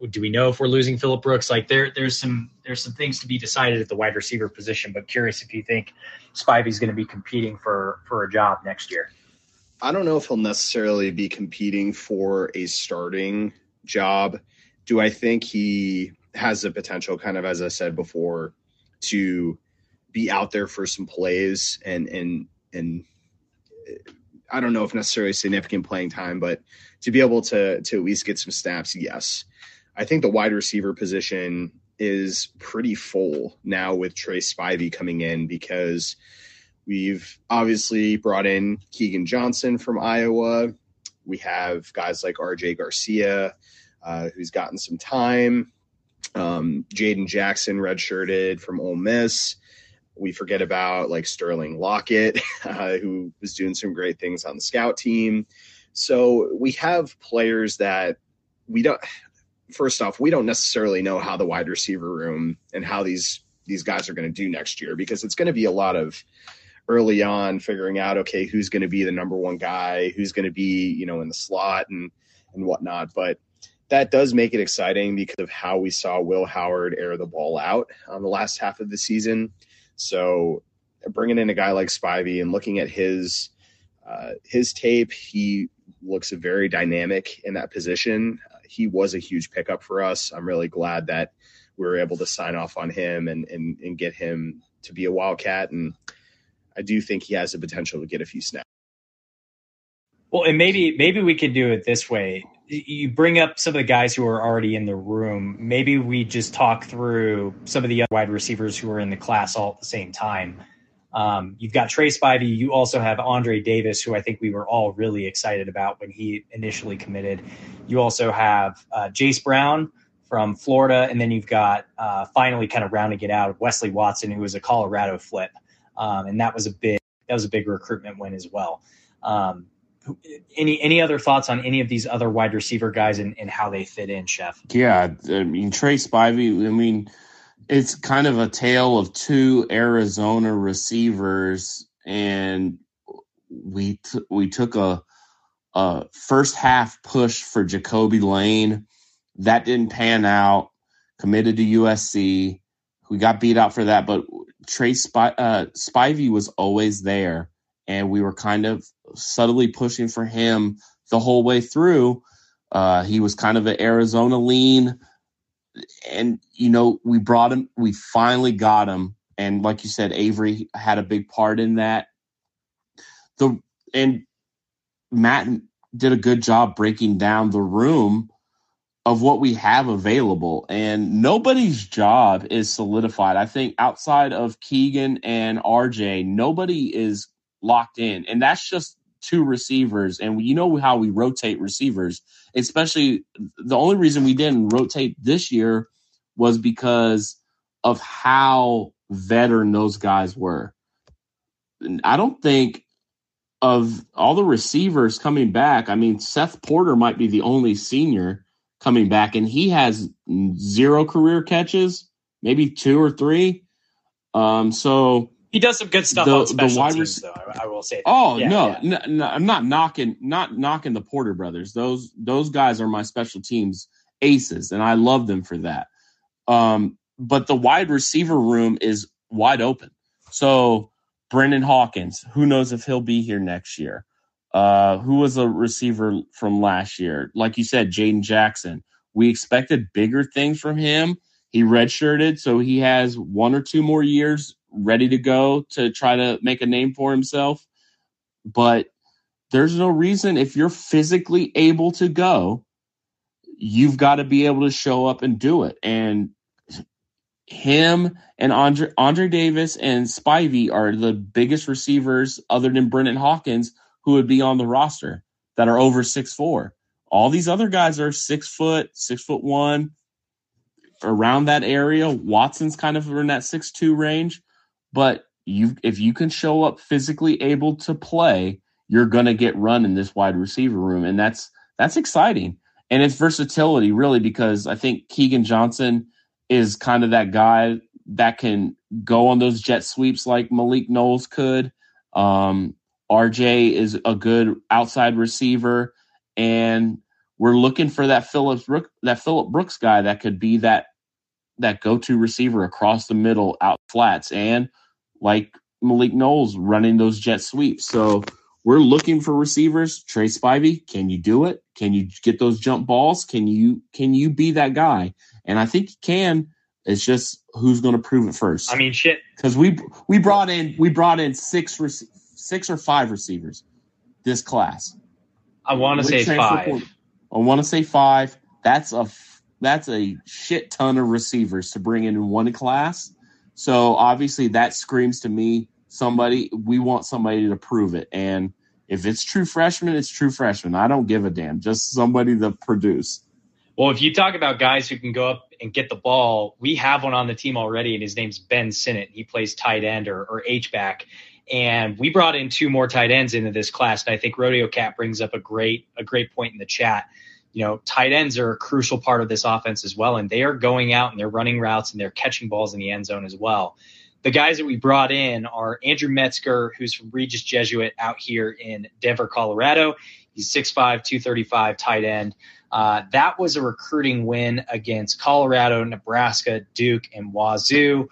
do we know if we're losing Phillip Brooks? Like there, there's some there's some things to be decided at the wide receiver position. But curious if you think Spivey's going to be competing for for a job next year. I don't know if he'll necessarily be competing for a starting job. Do I think he has the potential, kind of as I said before, to be out there for some plays and and and I don't know if necessarily significant playing time, but to be able to to at least get some snaps, yes. I think the wide receiver position is pretty full now with Trey Spivey coming in because we've obviously brought in Keegan Johnson from Iowa. We have guys like RJ Garcia, uh, who's gotten some time. Um, Jaden Jackson redshirted from Ole Miss. We forget about like Sterling Lockett, uh, who was doing some great things on the scout team. So we have players that we don't first off, we don't necessarily know how the wide receiver room and how these these guys are going to do next year because it's going to be a lot of early on figuring out okay who's going to be the number one guy who's going to be you know in the slot and and whatnot. But that does make it exciting because of how we saw will howard air the ball out on the last half of the season. So bringing in a guy like spivey and looking at his uh, his tape he looks very dynamic in that position uh, he was a huge pickup for us. I'm really glad that we were able to sign off on him and, and, and get him to be a Wildcat. And I do think he has the potential to get a few snaps. Well, and maybe maybe we could do it this way. You bring up some of the guys who are already in the room. Maybe we just talk through some of the other wide receivers who are in the class all at the same time. Um, you've got Trey Spivey. You also have Andre Davis, who I think we were all really excited about when he initially committed. You also have uh, Jace Brown from Florida, and then you've got uh, finally kind of rounding it out Wesley Watson, who was a Colorado flip, um, and that was a big that was a big recruitment win as well. Um, any any other thoughts on any of these other wide receiver guys and, and how they fit in, Chef? Yeah, I mean Trey Spivey. I mean it's kind of a tale of two Arizona receivers, and we t- we took a, a first half push for Jacoby Lane. That didn't pan out. Committed to USC. We got beat out for that, but Trey uh, Spivey was always there, and we were kind of subtly pushing for him the whole way through. Uh, he was kind of an Arizona lean and you know we brought him we finally got him. And like you said avery had a big part in that. The and matt did a good job breaking down the room of what we have available. And nobody's job is solidified. I think outside of keegan and rj nobody is locked in. And that's just two receivers, and you know how we rotate receivers, especially the only reason we didn't rotate this year was because of how veteran those guys were. I don't think of all the receivers coming back. I mean, Seth Porter might be the only senior coming back, and he has zero career catches, maybe two or three. Um, so he does some good stuff the, on special teams, rec- though. I, I, will say. That. Oh yeah, no, yeah. No, no, I'm not knocking, not knocking the Porter brothers. Those those guys are my special teams aces, and I love them for that. Um, but the wide receiver room is wide open. So Brennan Hawkins, who knows if he'll be here next year? Uh, who was a receiver from last year? Like you said, Jaden Jackson. We expected bigger things from him. He redshirted, so he has one or two more years ready to go to try to make a name for himself. But there's no reason if you're physically able to go, you've got to be able to show up and do it. And him and Andre Andre Davis and Spivey are the biggest receivers other than Brennan Hawkins who would be on the roster that are over six four. All these other guys are six foot, six foot one, around that area. Watson's kind of in that six two range, but you if you can show up physically able to play, you're gonna get run in this wide receiver room, and that's that's exciting. And it's versatility really because I think Keegan Johnson is kind of that guy that can go on those jet sweeps like Malik Knowles could. Um, RJ is a good outside receiver, and we're looking for that Phillips that Phillip Brooks guy that could be that that go to receiver across the middle out flats, and like Malik Knowles running those jet sweeps. So we're looking for receivers. Trey Spivey, can you do it? Can you get those jump balls? Can you can you be that guy? and I think he can. It's just who's going to prove it first. I mean, shit. Because we we brought in we brought in six six or five receivers this class. I want to say five. I want to say five. That's a that's a shit ton of receivers to bring in in one class. So obviously that screams to me somebody we want somebody to prove it. And if it's true freshman, it's true freshman. I don't give a damn. Just somebody to produce. Well, if you talk about guys who can go up and get the ball, we have one on the team already, and his name's Ben Sinnott. He plays tight end or, or H back. And we brought in two more tight ends into this class. And I think Rodeo Cat brings up a great a great point in the chat. You know, tight ends are a crucial part of this offense as well. And they are going out and they're running routes and they're catching balls in the end zone as well. The guys that we brought in are Andrew Metzger, who's from Regis Jesuit out here in Denver, Colorado. He's 6'5, 235 tight end. Uh, that was a recruiting win against Colorado, Nebraska, Duke, and Wazoo.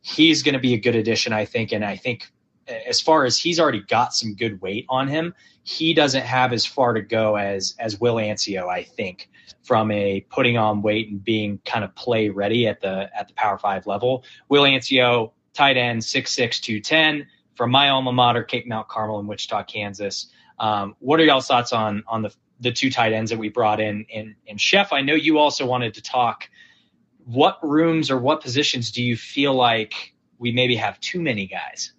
He's going to be a good addition, I think. And I think as far as he's already got some good weight on him, he doesn't have as far to go as as Will Anciaux, I think, from a putting on weight and being kind of play ready at the at the Power Five level. Will Anciaux, tight end, six six two ten from my alma mater, Kapaun Mount Carmel in Wichita, Kansas. Um, what are y'all's thoughts on on the the two tight ends that we brought in. And, and Chef, I know you also wanted to talk. What rooms or what positions do you feel like we maybe have too many guys?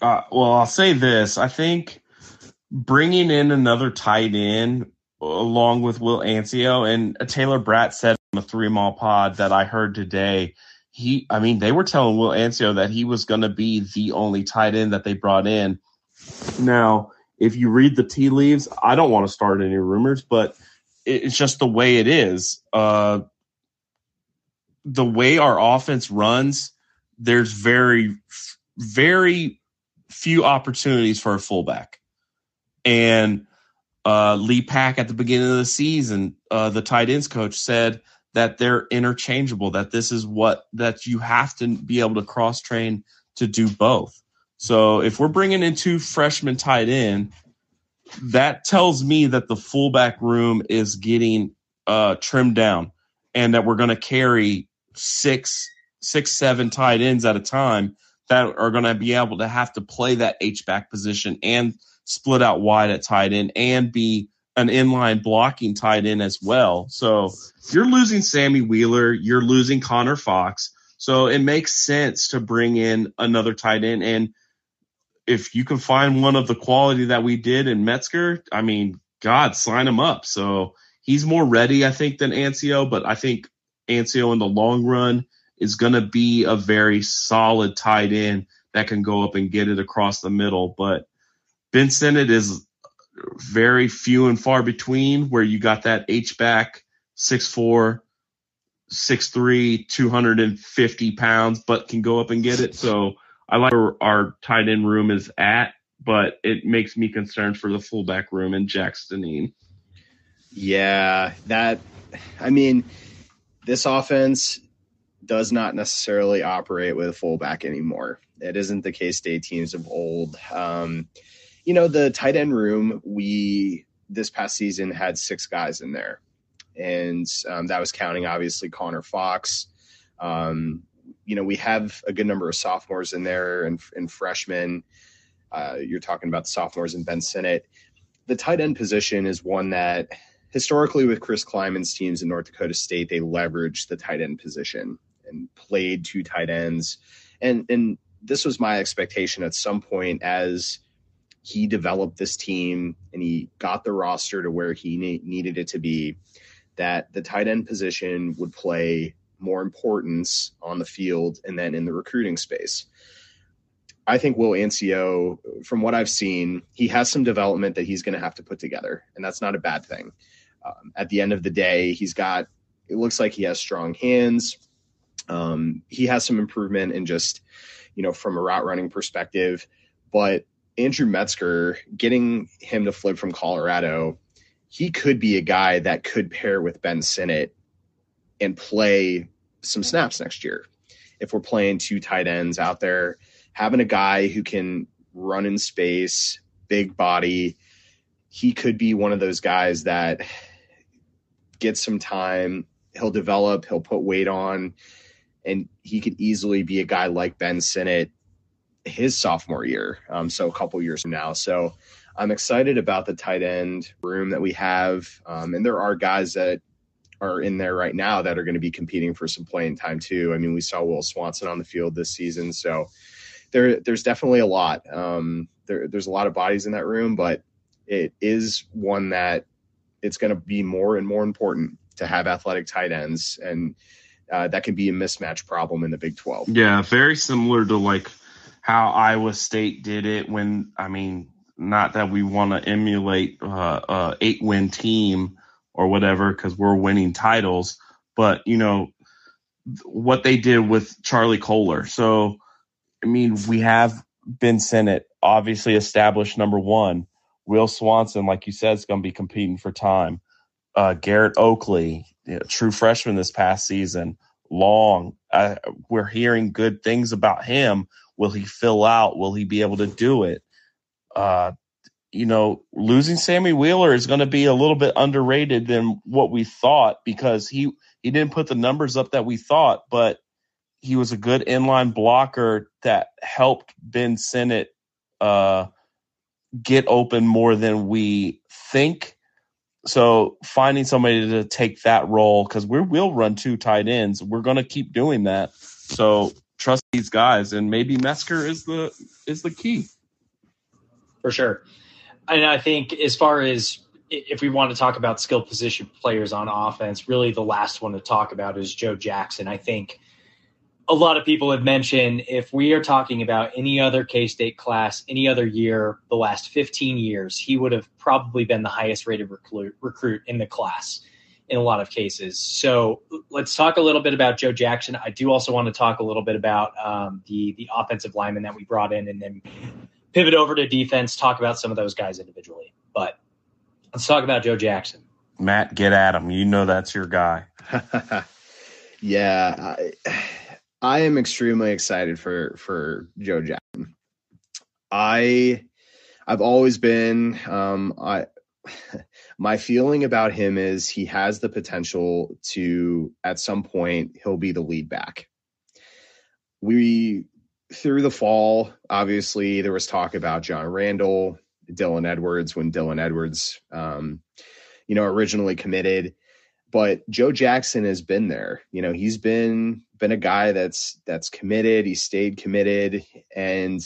Uh, well, I'll say this. I think bringing in another tight end along with Will Anciaux and Taylor Braet said on the three mile pod that I heard today. He, I mean, they were telling Will Anciaux that he was going to be the only tight end that they brought in. Now, if you read the tea leaves, I don't want to start any rumors, but it's just the way it is. Uh, the way our offense runs, there's very, very few opportunities for a fullback. And uh, Lepak at the beginning of the season, uh, the tight ends coach said that they're interchangeable. That this is what that you have to be able to cross train to do both. So if we're bringing in two freshmen tight end, that tells me that the fullback room is getting uh, trimmed down, and that we're going to carry six, six, seven tight ends at a time that are going to be able to have to play that H back position and split out wide at tight end and be an inline blocking tight end as well. So you're losing Sammy Wheeler, you're losing Connor Fox. So it makes sense to bring in another tight end and if you can find one of the quality that we did in Metzger, I mean, God, sign him up. So he's more ready, I think, than Anciaux, but I think Anciaux in the long run is going to be a very solid tight end that can go up and get it across the middle. But Sinnott is very few and far between where you got that H back, 6'4, 6'3, 250 pounds, but can go up and get it. So I like where our tight end room is at, but it makes me concerned for the fullback room and Jackson. Yeah, that, I mean, this offense does not necessarily operate with a fullback anymore. It isn't the K State teams of old. Um, you know, the tight end room, we this past season had six guys in there, and um, that was counting obviously Connor Fox. Um, you know, we have a good number of sophomores in there and, and freshmen. Uh, you're talking about the sophomores and Ben Sinnott. The tight end position is one that historically with Chris Klieman's teams in North Dakota State, they leveraged the tight end position and played two tight ends. And and this was my expectation at some point as he developed this team and he got the roster to where he ne- needed it to be that the tight end position would play more importance on the field and then in the recruiting space. I think Will Anciaux, from what I've seen, he has some development that he's going to have to put together, and that's not a bad thing. Um, at the end of the day, he's got. It looks like he has strong hands. Um, he has some improvement in just, you know, from a route running perspective. But Andrew Metzger, getting him to flip from Colorado, he could be a guy that could pair with Ben Sinnott and play some snaps next year. If we're playing two tight ends out there, having a guy who can run in space, big body, he could be one of those guys that gets some time. He'll develop, he'll put weight on, and he could easily be a guy like Ben Sinnott his sophomore year. Um, so a couple years from now. So I'm excited about the tight end room that we have. Um, and there are guys that are in there right now that are going to be competing for some playing time too. I mean, we saw Will Swanson on the field this season, so there there's definitely a lot. Um, there, there's a lot of bodies in that room, but it is one that it's going to be more and more important to have athletic tight ends, and uh, that can be a mismatch problem in the Big Twelve. Yeah, very similar to like how Iowa State did it when I mean, not that we want to emulate uh, a eight win team or whatever because we're winning titles. But you know what they did with Charlie Kolar. So I mean, we have Ben Sinnott, obviously established number one. Will Swanson, like you said, is going to be competing for time. Uh, Garrett Oakley, know, true freshman this past season. Long, uh, we're hearing good things about him. Will he fill out? Will he be able to do it? Uh, you know, losing Sammy Wheeler is going to be a little bit underrated than what we thought because he he didn't put the numbers up that we thought, but he was a good inline blocker that helped Ben Sinnott uh, get open more than we think. So finding somebody to take that role because we will run two tight ends, we're going to keep doing that. So trust these guys, and maybe Metzger is the is the key. For sure. And I think as far as if we want to talk about skill position players on offense, really the last one to talk about is Joe Jackson. I think a lot of people have mentioned if we are talking about any other K State class, any other year, the last 15 years, he would have probably been the highest rated recruit, recruit in the class in a lot of cases. So let's talk a little bit about Joe Jackson. I do also want to talk a little bit about um, the the offensive lineman that we brought in, and then pivot over to defense, talk about some of those guys individually. But let's talk about Joe Jackson. Matt, get at him. You know that's your guy. yeah, I, I am extremely excited for for Joe Jackson. I I've always been um, I my feeling about him is he has the potential to at some point he'll be the lead back. We through the fall, obviously there was talk about John Randall, Dylan Edwards when Dylan Edwards, um, you know, originally committed. But Joe Jackson has been there. You know, he's been been a guy that's that's committed. He stayed committed, and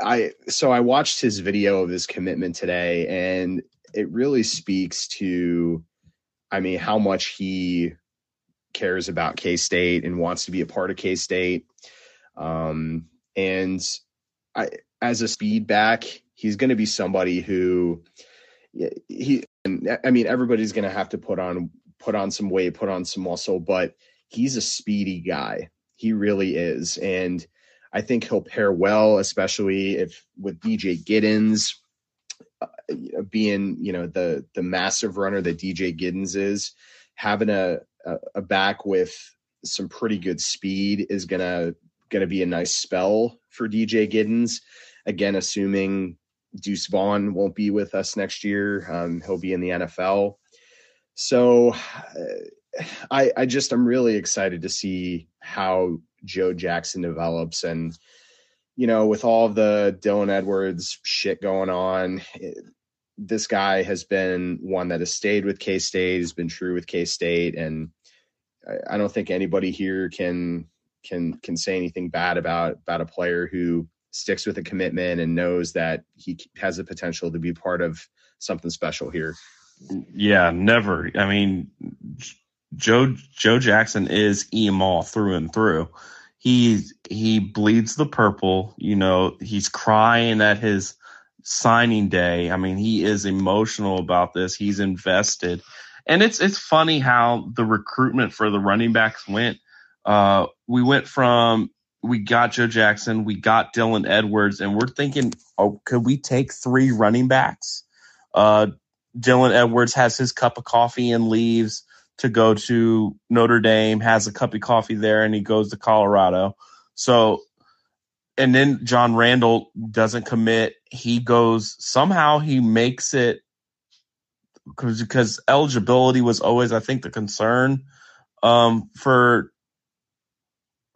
I so I watched his video of his commitment today, and it really speaks to, I mean, how much he cares about K State and wants to be a part of K State. Um, and I, as a speed back, he's going to be somebody who he. and I mean, everybody's going to have to put on put on some weight, put on some muscle, but he's a speedy guy. He really is, and I think he'll pair well, especially if with DJ Giddens being, you know, the the massive runner that DJ Giddens is, having a, a, back with some pretty good speed is gonna gonna be a nice spell for DJ Giddens. Again, assuming Deuce Vaughn won't be with us next year, um, he'll be in the NFL. So, uh, I I just I'm really excited to see how Joe Jackson develops. And, you know, with all the Dylan Edwards shit going on, this guy has been one that has stayed with K State, has been true with K State. And I, I don't think anybody here can can can say anything bad about about a player who sticks with a commitment and knows that he has the potential to be part of something special here. Yeah, never. I mean, Joe Joe Jackson is EMAW through and through. He he bleeds the purple. You know, he's crying at his signing day. I mean, he is emotional about this. He's invested, and it's it's funny how the recruitment for the running backs went. Uh, we went from we got Joe Jackson, we got Dylan Edwards, and we're thinking, oh, could we take three running backs? Uh, Dylan Edwards has his cup of coffee and leaves to go to Notre Dame, has a cup of coffee there, and he goes to Colorado. So, and then John Randall doesn't commit. He goes somehow he makes it because eligibility was always I think the concern um, for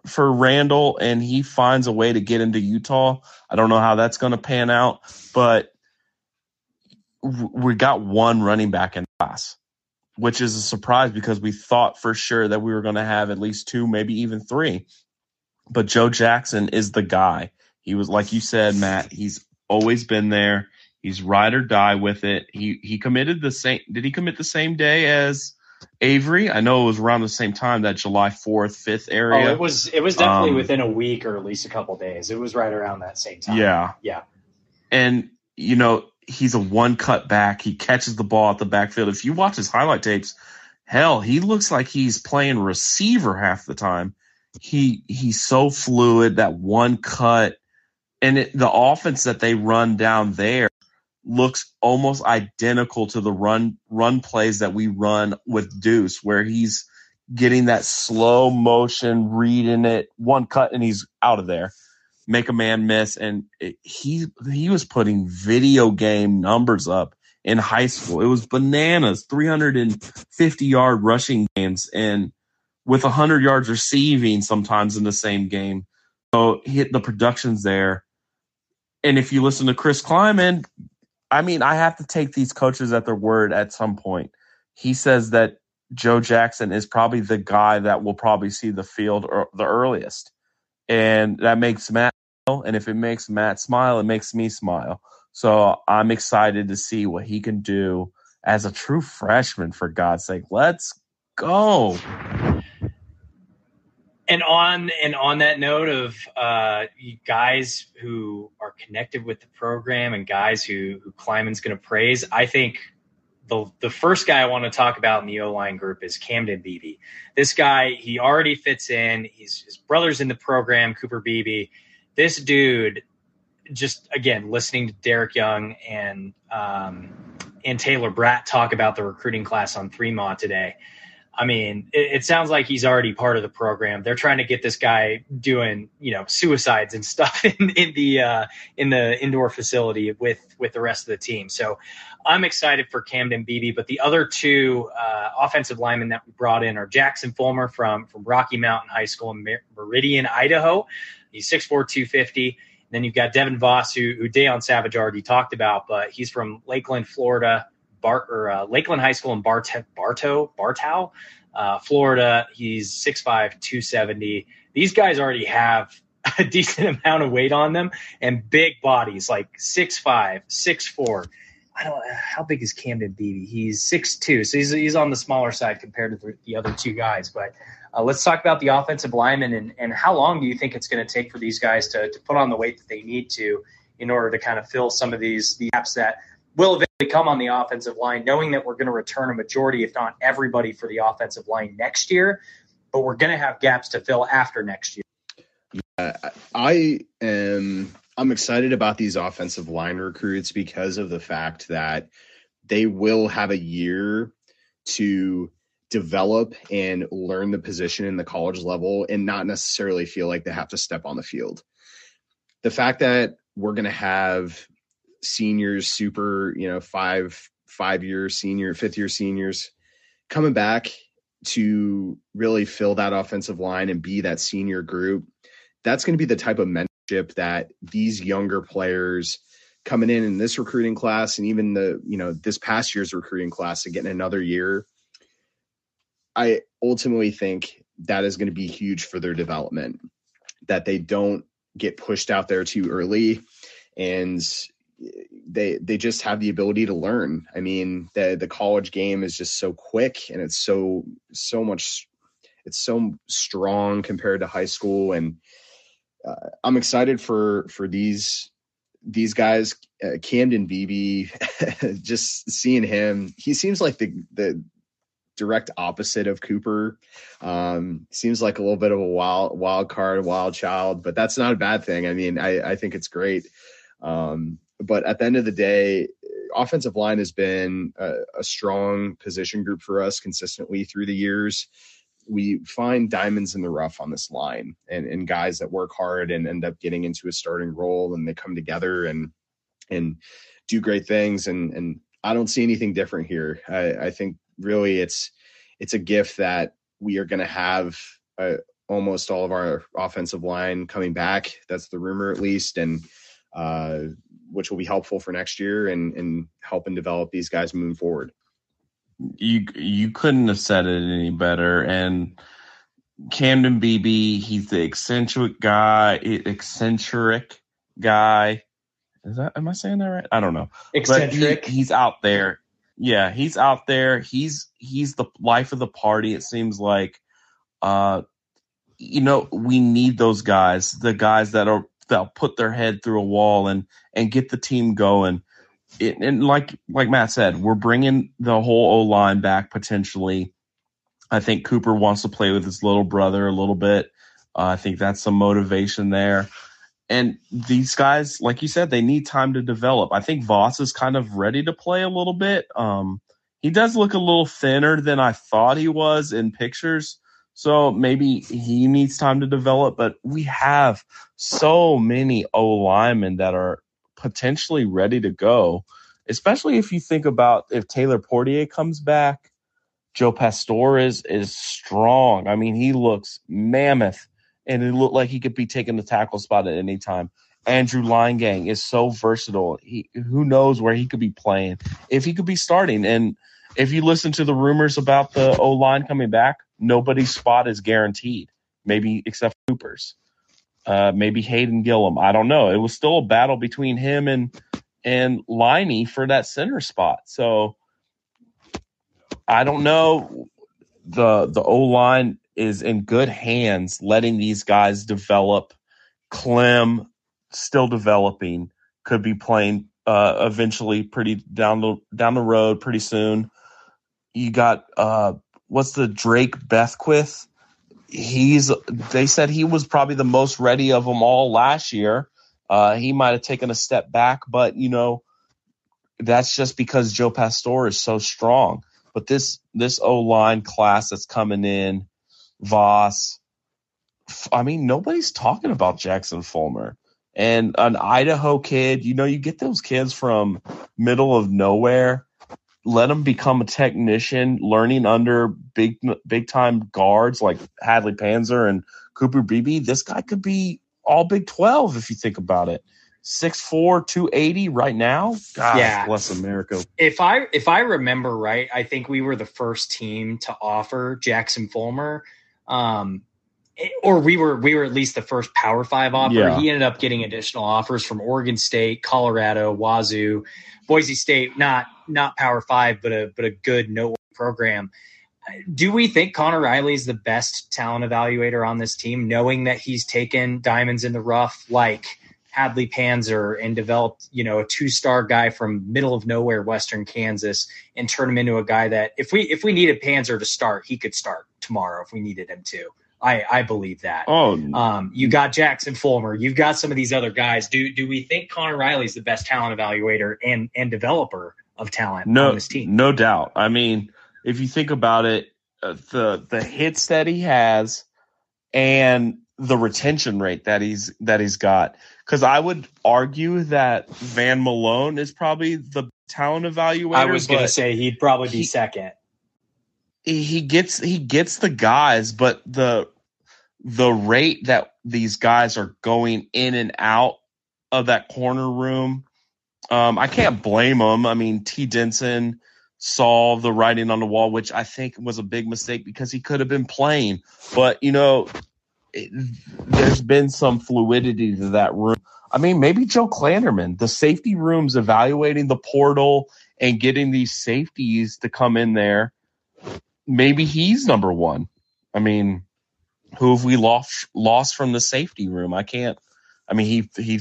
for Randle, and he finds a way to get into Utah. I don't know how that's going to pan out, but we got one running back in class which is a surprise because we thought for sure that we were going to have at least two, maybe even three. But Joe Jackson is the guy. He was, like you said, Matt, he's always been there. He's ride or die with it. He he committed the same. Did he commit the same day as Avery? I know it was around the same time that July fourth, fifth area. Oh, it was it was definitely um, within a week or at least a couple days. It was right around that same time. Yeah, yeah. And you know, he's a one cut back. He catches the ball at the backfield. If you watch his highlight tapes, hell, he looks like he's playing receiver half the time. He he's so fluid that one cut and it, the offense that they run down there looks almost identical to the run run plays that we run with Deuce where he's getting that slow motion reading it one cut and he's out of there make a man miss, and it, he he was putting video game numbers up in high school. It was bananas, 350 yard rushing games, and with 100 yards receiving sometimes in the same game. So hit the productions there. And if you listen to Chris Klieman, I mean, I have to take these coaches at their word at some point. He says that Joe Jackson is probably the guy that will probably see the field the earliest. And that makes Matt smile. and if it makes Matt smile, it makes me smile. So I'm excited to see what he can do as a true freshman. For God's sake, let's go. And on and on that note of uh, guys who are connected with the program and guys who who Klieman's going to praise, I think the the first guy I want to talk about in the O line group is Camden Beebe. This guy, he already fits in. He's his brother's in the program, Cooper Beebe this dude just again listening to Derek Young and um, and Taylor Braet talk about the recruiting class on Three Ma today. I mean, it, it, sounds like he's already part of the program. They're trying to get this guy doing, you know, suicides and stuff in, in the uh, in the indoor facility with with the rest of the team. So, I'm excited for Camden Beebe. But the other two uh, offensive linemen that we brought in are Jackson Fulmer from from Rocky Mountain High School in Meridian, Idaho. He's 6'4", 250. then you've got Devin Voss, who, who Da'on Savage already talked about, but he's from Lakeland, Florida, Bar, or uh, Lakeland High School in Bart- Bartow, Bartow, uh, Florida. He's 6'5", 270. These guys already have a decent amount of weight on them and big bodies, like six five, six four. I don't how big is Camden Beebe? He's six two, so he's he's on the smaller side compared to the, the other two guys. But uh, let's talk about the offensive linemen and, and how long do you think it's going to take for these guys to, to put on the weight that they need to in order to kind of fill some of these the gaps that will eventually come on the offensive line, knowing that we're going to return a majority, if not everybody, for the offensive line next year, but we're going to have gaps to fill after next year. I am I'm excited about these offensive line recruits because of the fact that they will have a year to develop and learn the position in the college level and not necessarily feel like they have to step on the field. The fact that we're going to have seniors, super, you know, five, five year senior, fifth year seniors coming back to really fill that offensive line and be that senior group. That's going to be the type of mentorship that these younger players coming in in this recruiting class and even the, you know, this past year's recruiting class getting another year. I ultimately think that is going to be huge for their development, that they don't get pushed out there too early and they they just have the ability to learn. I mean, the the college game is just so quick and it's so so much it's so strong compared to high school. And uh, I'm excited for for these these guys uh, Camden Beebe just seeing him he seems like the the direct opposite of Cooper. Um seems like a little bit of a wild wild card wild child but that's not a bad thing. I mean I I think it's great. Um but at the end of the day, offensive line has been a, a, strong position group for us consistently through the years. We find diamonds in the rough on this line and, and guys that work hard and end up getting into a starting role and they come together and and do great things. And and I don't see anything different here. I, I think really it's it's a gift that we are going to have uh, almost all of our offensive line coming back. That's the rumor, at least, and uh, which will be helpful for next year and and helping develop these guys moving forward. You you couldn't have said it any better. And Camden Beebe, he's the eccentric guy, eccentric guy. Is that am I saying that right? I don't know. Eccentric. He, he's out there. Yeah, he's out there. He's he's the life of the party. It seems like. Uh, you know, we need those guys, the guys that are they'll put their head through a wall and and get the team going. It, and like like Matt said, we're bringing the whole O line back potentially. I think Cooper wants to play with his little brother a little bit. Uh, I think that's some motivation there. And these guys, like you said, they need time to develop. I think Voss is kind of ready to play a little bit. Um, he does look a little thinner than I thought he was in pictures. So maybe he needs time to develop, but we have so many O linemen that are potentially ready to go, especially if you think about if Taylor Poitier comes back. Joe Pastor is is strong. I mean, he looks mammoth, and it looked like he could be taking the tackle spot at any time. Andrew Gang is so versatile. He who knows where he could be playing if he could be starting. And if you listen to the rumors about the O line coming back, nobody's spot is guaranteed. Maybe except Cooper's. Uh, maybe Hayden Gillum. I don't know. It was still a battle between him and and Liney for that center spot. So I don't know. The the O line is in good hands, letting these guys develop. Clem still developing, could be playing uh, eventually pretty down the down the road pretty soon. You got uh, what's the Drake Bequeaith? He's they said he was probably the most ready of them all last year. Uh, he might have taken a step back, but you know that's just because Joe Pastor is so strong. But this this O line class that's coming in, Voss. I mean, nobody's talking about Jackson Fulmer and an Idaho kid. You know, you get those kids from middle of nowhere let him become a technician, learning under big big time guards like Hadley Panzer and Cooper Beebe. This guy could be all Big Twelve if you think about it. 6'4", 280 right now. God yeah. bless America. If I if I remember right, I think we were the first team to offer Jackson Fulmer. Um, or we were we were at least the first Power Five offer. Yeah. He ended up getting additional offers from Oregon State, Colorado, Wazoo, Boise State. Not not Power Five, but a but a good noteworthy program. Do we think Conor Riley is the best talent evaluator on this team, knowing that he's taken diamonds in the rough like Hadley Panzer and developed, you know, a two-star guy from middle of nowhere, Western Kansas, and turn him into a guy that if we if we needed Panzer to start, he could start tomorrow if we needed him to. I, I believe that. Oh, Um, you got Jackson Fulmer. You've got some of these other guys. Do do we think Conor Riley's the best talent evaluator and and developer of talent no, on this team? no doubt. I mean, if you think about it, uh, the the hits that he has and the retention rate that he's that he's got, because I would argue that Van Malone is probably the talent evaluator. I was going to say he'd probably be he- second. he he gets he gets the guys, but the the rate that these guys are going in and out of that corner room, um, I can't blame them. I mean, T. Denson saw the writing on the wall, which I think was a big mistake because he could have been playing. But you know, it, there's been some fluidity to that room. I mean, maybe Joe Klanderman, the safety rooms evaluating the portal and getting these safeties to come in there maybe he's number one. I mean, who have we lost lost from the safety room? I can't. I mean, he he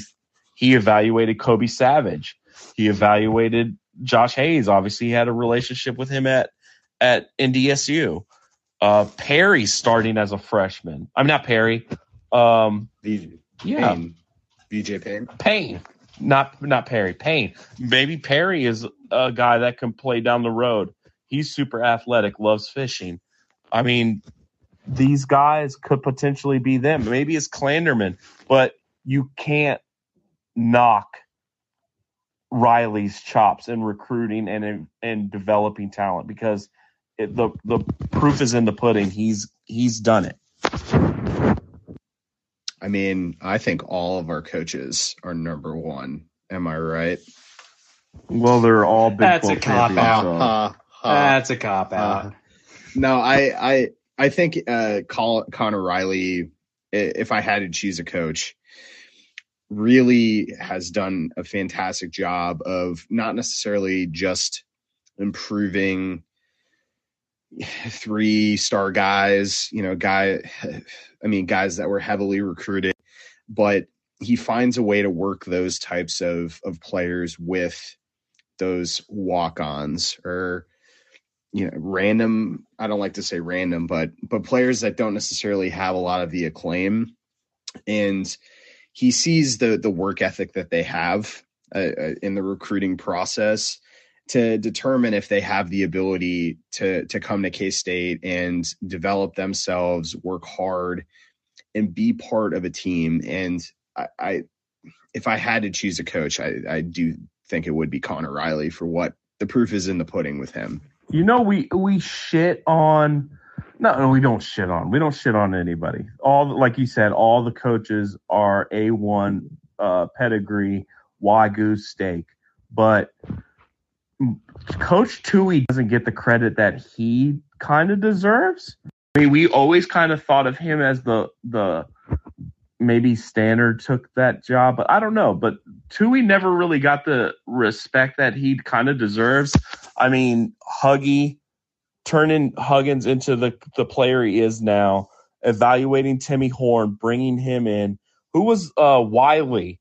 he evaluated Kobe Savage. He evaluated Josh Hayes. Obviously, he had a relationship with him at at NDSU. Uh, Perry starting as a freshman. I'm not Perry. Um, V- yeah, Payne. VJ Payne. Payne, not not Perry. Payne. Maybe Perry is a guy that can play down the road. He's super athletic, loves fishing. I mean, these guys could potentially be them. Maybe it's Klanderman, but you can't knock Riley's chops in recruiting and in, and developing talent because it, the the proof is in the pudding. He's he's done it. I mean, I think all of our coaches are number one. Am I right? Well, they're all big. That's a cop out. so- Ha, ha. That's a cop out. Uh, no, I, I, I think uh, Connor Riley, if I had to choose a coach, really has done a fantastic job of not necessarily just improving three star guys, you know, guy, I mean, guys that were heavily recruited, but he finds a way to work those types of of players with those walk-ons or you know random i don't like to say random but but players that don't necessarily have a lot of the acclaim and he sees the the work ethic that they have uh, uh, in the recruiting process to determine if they have the ability to to come to K-State and develop themselves, work hard and be part of a team and I, I if I had to choose a coach, I, I do think it would be Conor Riley for what the proof is in the pudding with him. You know, we we shit on. No, no, we don't shit on. We don't shit on anybody. All like you said, all the coaches are a one uh, pedigree wagyu steak, but Coach Tui doesn't get the credit that he kind of deserves. I mean, we always kind of thought of him as the the maybe Standard took that job, but I don't know. But Tui never really got the respect that he kind of deserves. I mean, Huggy turning Huggins into the the player he is now, evaluating Timmy Horne, bringing him in. Who was uh, Wiley?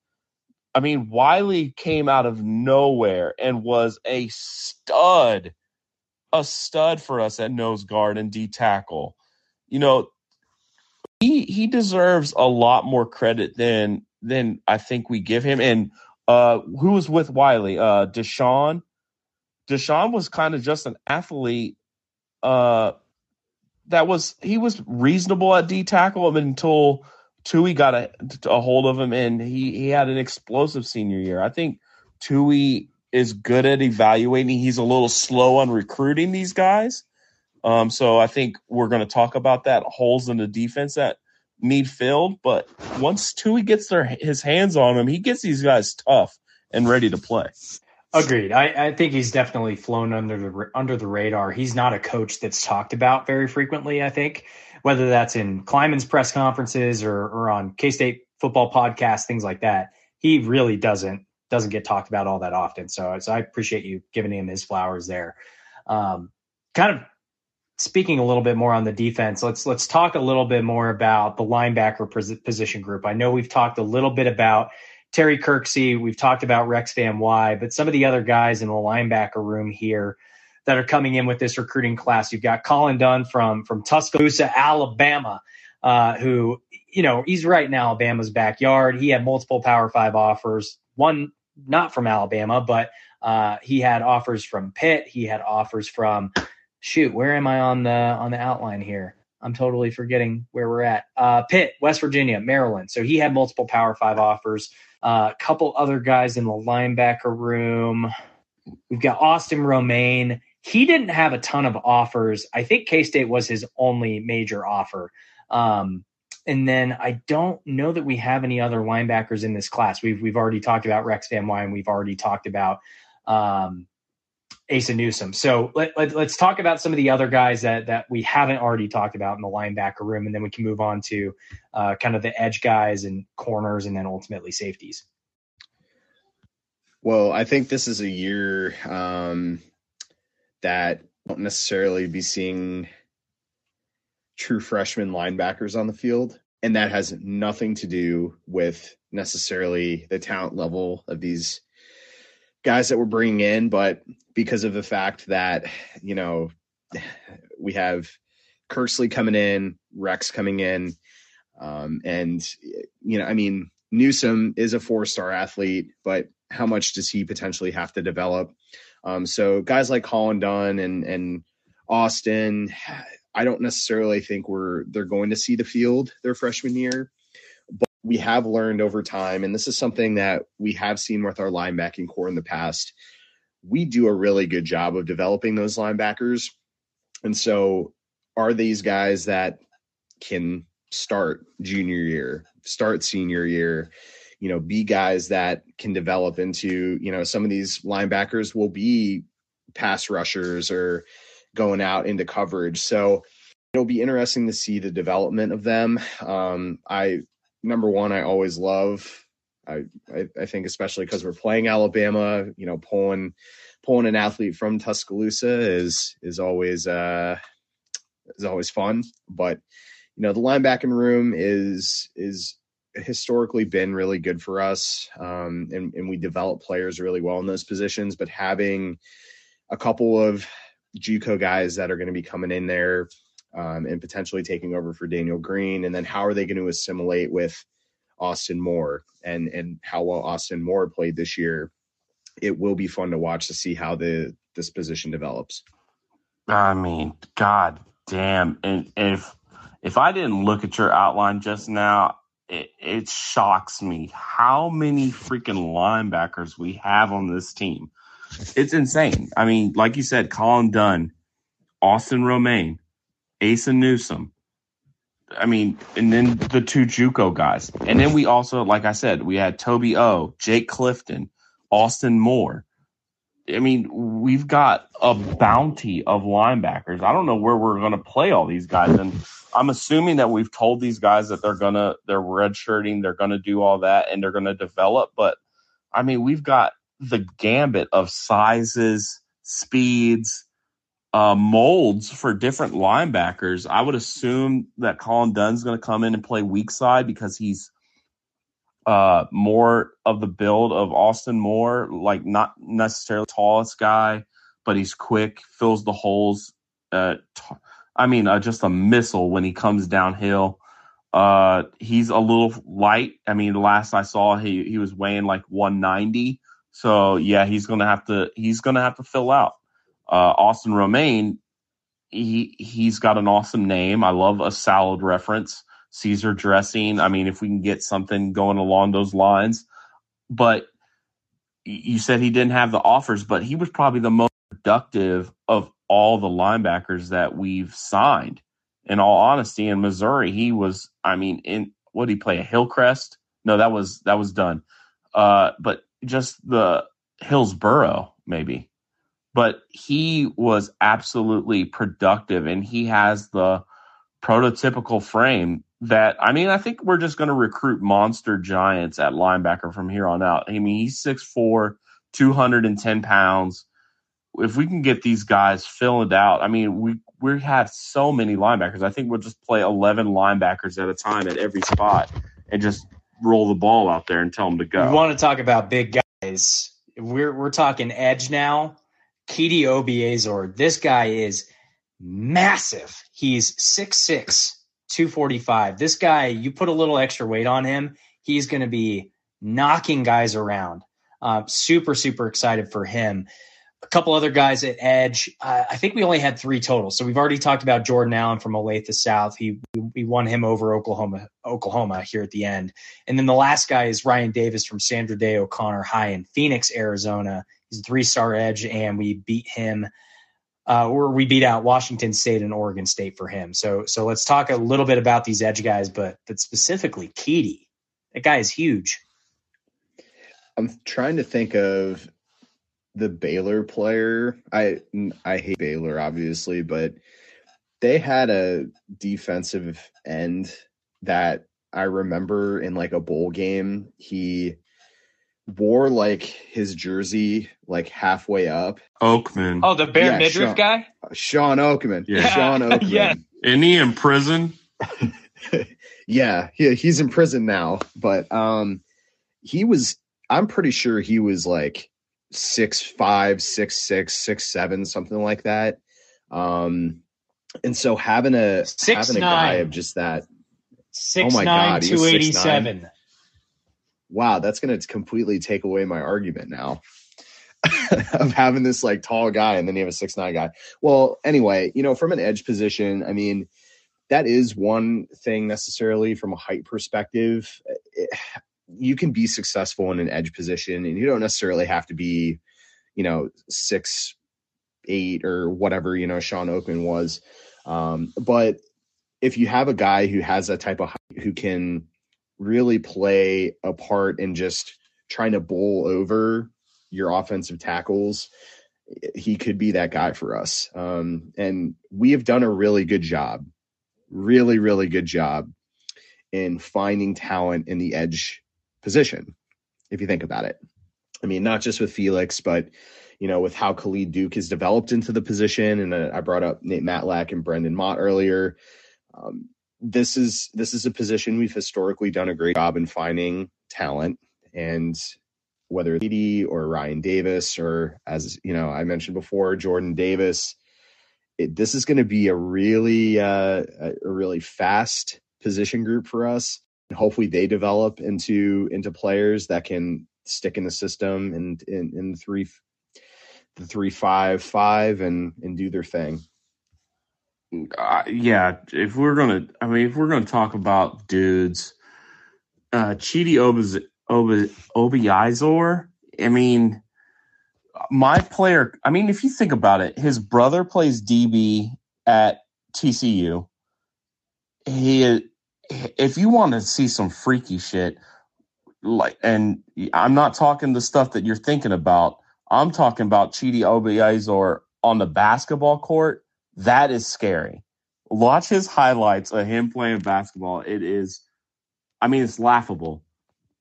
I mean, Wiley came out of nowhere and was a stud, a stud for us at nose guard and D tackle. You know, he he deserves a lot more credit than than I think we give him. And uh, who was with Wiley? Uh, Deshaun. Deshaun was kind of just an athlete. Uh, that was he was reasonable at D tackle until Tui got a, a hold of him, and he he had an explosive senior year. I think Tui is good at evaluating. He's a little slow on recruiting these guys. Um, so I think we're going to talk about that holes in the defense that need filled. But once Tui gets their his hands on him, he gets these guys tough and ready to play. Agreed. I, I think he's definitely flown under the under the radar. He's not a coach that's talked about very frequently. I think, whether that's in Klieman's press conferences or, or on K State football podcasts, things like that. He really doesn't doesn't get talked about all that often. So, so I appreciate you giving him his flowers there. Um, kind of speaking a little bit more on the defense, let's let's talk a little bit more about the linebacker position group. I know we've talked a little bit about Terry Kirksey, we've talked about Rex Van Wy, but some of the other guys in the linebacker room here that are coming in with this recruiting class, you've got Colin Dunn from from Tuscaloosa, Alabama, uh, who you know he's right in Alabama's backyard. He had multiple Power Five offers, one not from Alabama, but uh, he had offers from Pitt. He had offers from shoot. Where am I on the on the outline here? I'm totally forgetting where we're at. Uh, Pitt, West Virginia, Maryland. So he had multiple Power Five offers. A uh, couple other guys in the linebacker room. We've got Austin Romaine. He didn't have a ton of offers. I think K State was his only major offer. Um, and then I don't know that we have any other linebackers in this class. We've we've already talked about Rex Van Wy we've already talked about um, Asa Newsom. So let, let, us talk about some of the other guys that that we haven't already talked about in the linebacker room, and then we can move on to uh, kind of the edge guys and corners, and then ultimately safeties. Well, I think this is a year um, that won't necessarily be seeing true freshman linebackers on the field. And that has nothing to do with necessarily the talent level of these guys that we're bringing in, but because of the fact that, you know, we have Kersley coming in, Rex coming in, um, and, you know, I mean, Newsom is a four star athlete, but how much does he potentially have to develop? Um, so guys like Colin Dunn and, and Austin, I don't necessarily think we're they're going to see the field their freshman year, we have learned over time, and this is something that we have seen with our linebacking core in the past. We do a really good job of developing those linebackers, and so are these guys that can start junior year, start senior year, you know, be guys that can develop into, you know, some of these linebackers will be pass rushers or going out into coverage. So it'll be interesting to see the development of them. Um, I number one, I always love. I, I, I think especially because we're playing Alabama, you know, pulling pulling an athlete from Tuscaloosa is is always uh is always fun. But you know, the linebacking room is is historically been really good for us, um, and and we develop players really well in those positions. But having a couple of JUCO guys that are going to be coming in there um, and potentially taking over for Daniel Green, and then how are they going to assimilate with Austin Moore and and how well Austin Moore played this year? It will be fun to watch to see how the this position develops. I mean, God damn! And, if if I didn't look at your outline just now, it, it shocks me how many freaking linebackers we have on this team. It's insane. I mean, like you said, Colin Dunn, Austin Romaine, Asa Newsom. I mean, and then the two JUCO guys. And then we also, like I said, we had Toby O, Jake Clifton, Austin Moore. I mean, we've got a bounty of linebackers. I don't know where we're going to play all these guys. And I'm assuming that we've told these guys that they're to, they're redshirting, they're to do all that, and they're to develop. But I mean, we've got the gambit of sizes, speeds, uh, molds for different linebackers. I would assume that Colin Dunn's going to come in and play weak side because he's uh, more of the build of Austin Moore, like not necessarily tallest guy, but he's quick, fills the holes. Uh, t- I mean, uh, just a missile when he comes downhill. Uh, he's a little light. I mean, the last I saw, he he was weighing like 190. So yeah, he's gonna have to he's gonna have to fill out. Uh, Austin Romaine, he he's got an awesome name. I love a salad reference, Caesar dressing. I mean, if we can get something going along those lines, but you said he didn't have the offers, but he was probably the most productive of all the linebackers that we've signed. In all honesty, in Missouri, he was. I mean, in what did he play? A Hillcrest? No, that was that was done. Uh, but just the Hillsboro, maybe. But he was absolutely productive and he has the prototypical frame that I mean, I think we're just going to recruit monster giants at linebacker from here on out. I mean, he's 6'4, 210 pounds. If we can get these guys filled out, I mean, we we have so many linebackers. I think we'll just play 11 linebackers at a time at every spot and just roll the ball out there and tell them to go. We want to talk about big guys. We're we're talking edge now. Chiddi Obiazor. This guy is massive. He's 6'6, 245. This guy, you put a little extra weight on him, he's going to be knocking guys around. Uh, super, super excited for him. A couple other guys at edge. Uh, I think we only had three total. So we've already talked about Jordan Allen from Olathe South. He we won him over Oklahoma, Oklahoma here at the end. And then the last guy is Ryan Davis from Sandra Day O'Connor High in Phoenix, Arizona. He's a three star edge, and we beat him uh, or we beat out Washington State and Oregon State for him. So so let's talk a little bit about these edge guys, but but specifically Chiddi. That guy is huge. I'm trying to think of the Baylor player. I I hate Baylor obviously, but they had a defensive end that I remember in like a bowl game. He wore like his jersey like halfway up. Oakman. Oh, the bare Yeah, midriff Sean- guy? Shawn Oakman. Yeah. Sean Oakman. Yes. Isn't he in prison? yeah, he, he's in prison now, but um he was I'm pretty sure he was like six five, six six, six seven, something like that. Um and so having a Six having a guy nine. of just that Six Oh my nine, God, two eighty seven. Wow, that's going to completely take away my argument now of having this like tall guy and then you have a six nine guy. Well, anyway, you know, from an edge position, I mean, that is one thing necessarily from a height perspective. It- you can be successful in an edge position, and you don't necessarily have to be, you know, six eight or whatever you know Shawn Oakman was. Um, but if you have a guy who has that type of height, who can really play a part in just trying to bowl over your offensive tackles, he could be that guy for us. Um, and we have done a really good job, really, really good job in finding talent in the edge position, if you think about it. I mean, not just with Felix, but you know, with how Khalid Duke has developed into the position, and uh, I brought up Nate Matlack and Brendan Mott earlier. Um, this is this is a position we've historically done a great job in finding talent, and whether Edie or Ryan Davis or as you know I mentioned before, Jordan Davis. It, this is going to be a really uh, a, really fast position group for us, and hopefully they develop into into players that can stick in the system and in, in three the three five five and and do their thing. Uh, yeah, if we're gonna, I mean, if we're gonna talk about dudes, uh, Chiddi Obiz, Obi, Obiazor, I mean, my player, I mean, if you think about it, his brother plays DB at TCU. He, if you want to see some freaky shit, like, and I'm not talking the stuff that you're thinking about. I'm talking about Chiddi Obiazor on the basketball court. That is scary. Watch his highlights of him playing basketball. It is, I mean, it's laughable.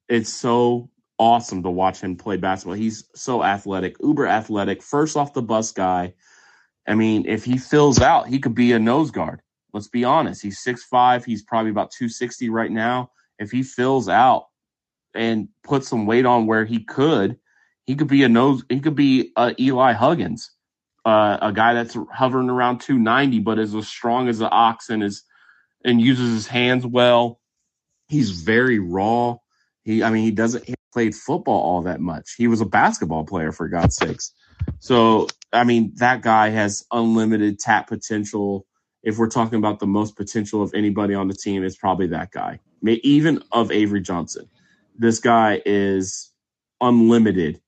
It's so awesome to watch him play basketball. He's so athletic, uber athletic, first off the bus guy. I mean, if he fills out, he could be a nose guard. Let's be honest. He's 6'5. He's probably about 260 right now. If he fills out and puts some weight on where he could, he could be a nose, he could be a Eli Huggins uh, a guy that's hovering around 290, but is as strong as an ox and is and uses his hands well. He's very raw. He, I mean, he doesn't he played football all that much. He was a basketball player for God's sakes. So, I mean, that guy has unlimited tap potential. If we're talking about the most potential of anybody on the team, it's probably that guy. Even of Avery Johnson. This guy is unlimited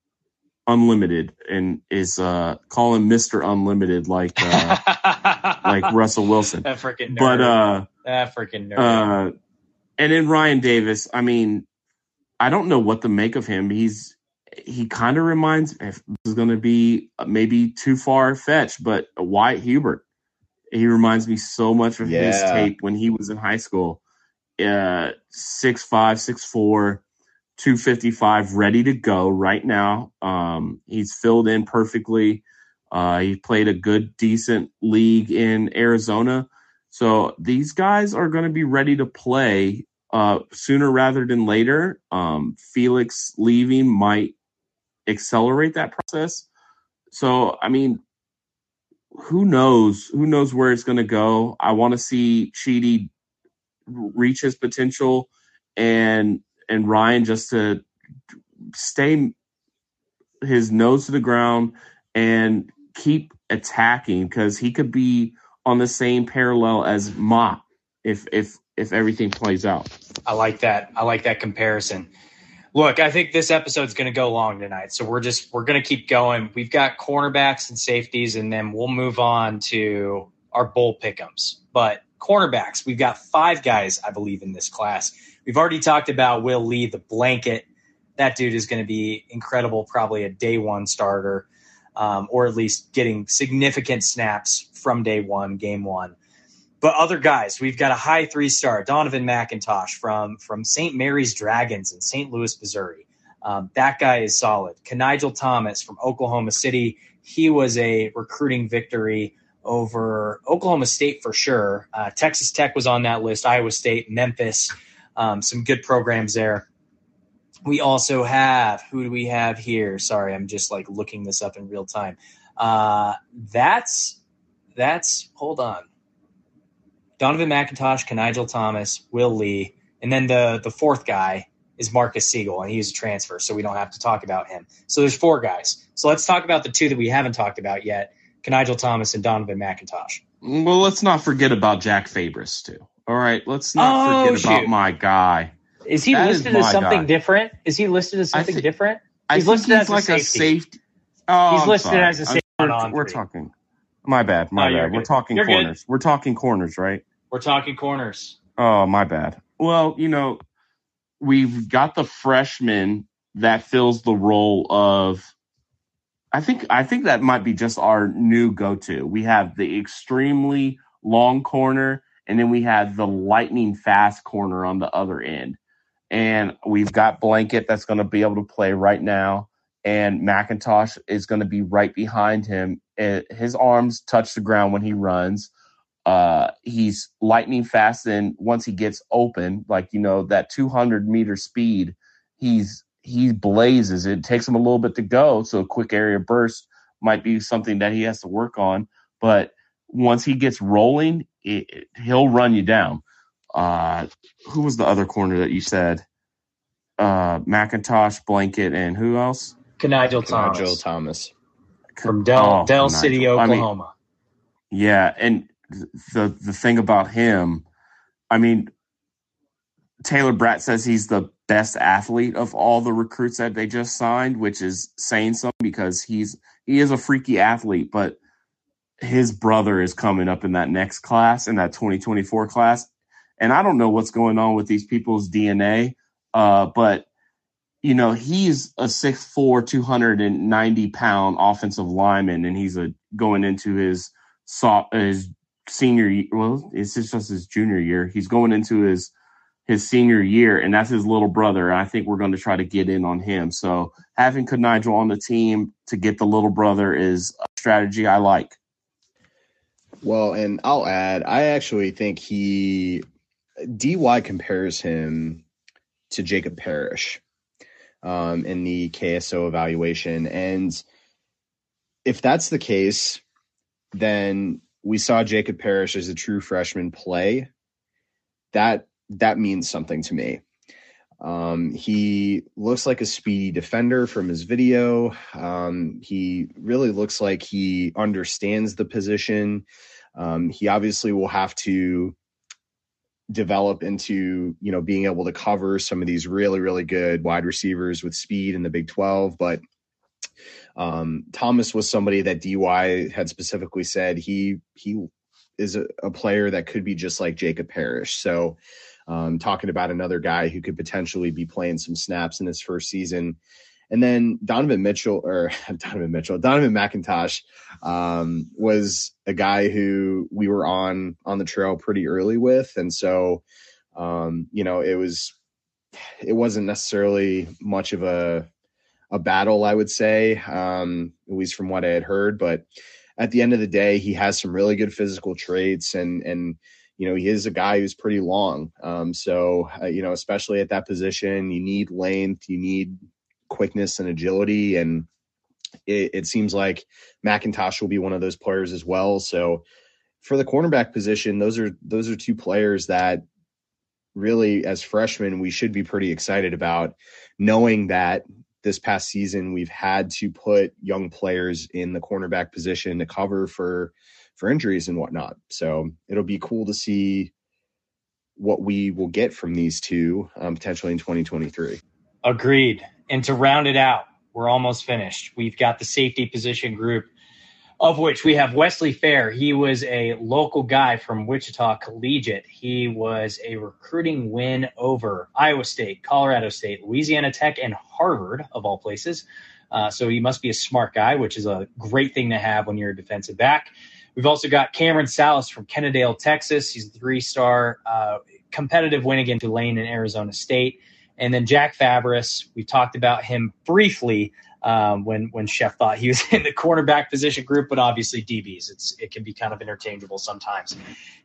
unlimited and is uh call him Mr. Unlimited like uh like Russell Wilson. that freaking nerd. But uh that freaking nerd. uh and then Ryan Davis, I mean, I don't know what to make of him. He's he kind of reminds if this is going to be maybe too far fetched, but Wyatt Hubert. He reminds me so much of his tape when he was in high school. Uh, six five, six four, two fifty five, ready to go right now. Um, he's filled in perfectly. Uh, he played a good, decent league in Arizona. So these guys are going to be ready to play uh, sooner rather than later. Um, Felix leaving might accelerate that process. So, I mean, who knows? Who knows where it's going to go? I want to see Chiddi reach his potential, and and Ryan just to stay his nose to the ground and keep attacking because he could be on the same parallel as Ma if if if everything plays out. I like that. I like that comparison. Look, I think this episode's going to go long tonight, so we're just we're going to keep going. We've got cornerbacks and safeties, and then we'll move on to our bowl pickums. But cornerbacks, we've got five guys, I believe, in this class. We've already talked about Will Lee, the blanket. That dude is going to be incredible, probably a day one starter, um, or at least getting significant snaps from day one, game one. But other guys, we've got a high three star, Donovan McIntosh from from St. Mary's Dragons in St. Louis, Missouri. Um, that guy is solid. Kenigel Thomas from Oklahoma City. He was a recruiting victory over Oklahoma State for sure. Uh, Texas Tech was on that list. Iowa State, Memphis, um, some good programs there. We also have who do we have here? Sorry, I'm just like looking this up in real time. Uh, that's that's hold on. Donovan McIntosh, Kenigel Thomas, Will Lee, and then the the fourth guy is Marcus Siegel, and he's a transfer, so we don't have to talk about him. So there's four guys. So let's talk about the two that we haven't talked about yet: Kenigel Thomas and Donovan McIntosh. Well, let's not forget about Jack Fabris too. All right, let's not Oh, forget about my guy. Is he That is listed as something guy. different? Is he listed as something thi- different? He's listed as a like safety. safety. Oh, He's I'm listed sorry. as a safety We're, we're talking. My bad. My No, you're bad. We're talking You're good. corners. We're talking corners, right? We're talking corners. Oh, my bad. Well, you know, we've got the freshman that fills the role of I think I think that might be just our new go-to. We have the extremely long corner and then we have the lightning fast corner on the other end. And we've got Blanket that's going to be able to play right now and McIntosh is going to be right behind him. Eh, His arms touch the ground when he runs uh he's lightning fast and once he gets open like you know that 200 meter speed he's he blazes it takes him a little bit to go so a quick area burst might be something that he has to work on but once he gets rolling it, it- he'll run you down uh who was the other corner that you said uh mcintosh blanket and who else Kenigel Thomas Joe Thomas. from Del, Oh, Del Nigel. City, I mean, Oklahoma. Yeah, and the the thing about him, I mean, Taylor Braet says he's the best athlete of all the recruits that they just signed, which is saying something because he's he is a freaky athlete, but his brother is coming up in that next class, in that 2024 class. And I don't know what's going on with these people's DNA, uh, but you know, he's a 6'4, 290 pound offensive lineman, and he's a going into his so, his senior year. Well, it's just his junior year. He's going into his his senior year, and that's his little brother. And I think we're going to try to get in on him. So having Nigel on the team to get the little brother is a strategy I like. Well, and I'll add, I actually think he DY compares him to Jacob Parrish um, in the KSO evaluation, and if that's the case, then we saw Jacob Parrish as a true freshman play. That that means something to me. Um, he looks like a speedy defender from his video. Um, he really looks like he understands the position. Um, he obviously will have to develop into you know being able to cover some of these really really good wide receivers with speed in the Big 12 but um, Thomas was somebody that DY had specifically said he he is a, a player that could be just like Jacob Parrish. So um, talking about another guy who could potentially be playing some snaps in his first season and then Donovan Mitchell or Donovan Mitchell, Donovan McIntosh um, was a guy who we were on on the trail pretty early with, and so um, you know it was it wasn't necessarily much of a a battle, I would say, um, at least from what I had heard. But at the end of the day, he has some really good physical traits, and and you know he is a guy who's pretty long. Um, so uh, you know, especially at that position, you need length, you need quickness and agility, and it, it seems like McIntosh will be one of those players as well. So for the cornerback position, those are those are two players that really, as freshmen, we should be pretty excited about, knowing that this past season we've had to put young players in the cornerback position to cover for for injuries and whatnot. So it'll be cool to see what we will get from these two um, potentially in 2023. Agreed. And to round it out, we're almost finished. We've got the safety position group of which we have Wesley Fair. He was a local guy from Wichita Collegiate. He was a recruiting win over Iowa State, Colorado State, Louisiana Tech, and Harvard, of all places. Uh, so he must be a smart guy, which is a great thing to have when you're a defensive back. We've also got Cameron Salas from Kennedale, Texas. He's a three star uh, competitive win against Tulane and Arizona State. And then Jack Fabris, we talked about him briefly um, when when Chef thought he was in the cornerback position group, but obviously DBs. It's it can be kind of interchangeable sometimes.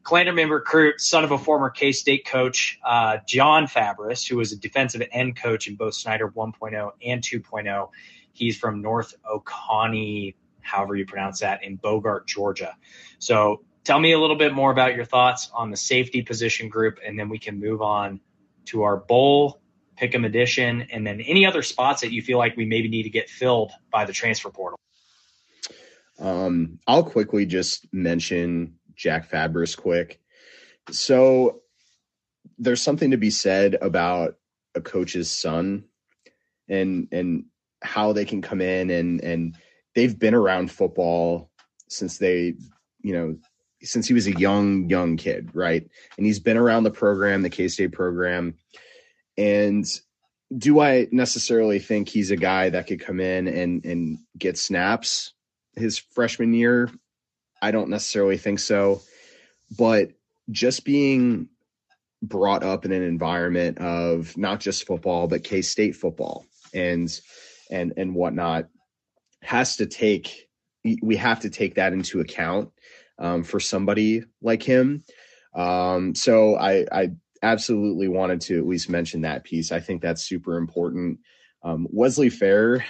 Klanderman recruit, son of a former K State coach, uh, Jon Fabris, who was a defensive end coach in both Snyder 1.0 and 2.0. He's from North Oconee, however you pronounce that, in Bogart, Georgia. So tell me a little bit more about your thoughts on the safety position group, and then we can move on to our bowl Pick'em Edition, and then any other spots that you feel like we maybe need to get filled by the transfer portal? Um, I'll quickly just mention Jack Fabris quick. So there's something to be said about a coach's son and and how they can come in and and they've been around football since they you know since he was a young young kid right and he's been around the program the k-state program and do I necessarily think he's a guy that could come in and and get snaps his freshman year? I don't necessarily think so. But just being brought up in an environment of not just football but K-State football and and and whatnot has to take we have to take that into account um, for somebody like him. Um, so I I absolutely wanted to at least mention that piece. I think that's super important. Um, Wesley Fair,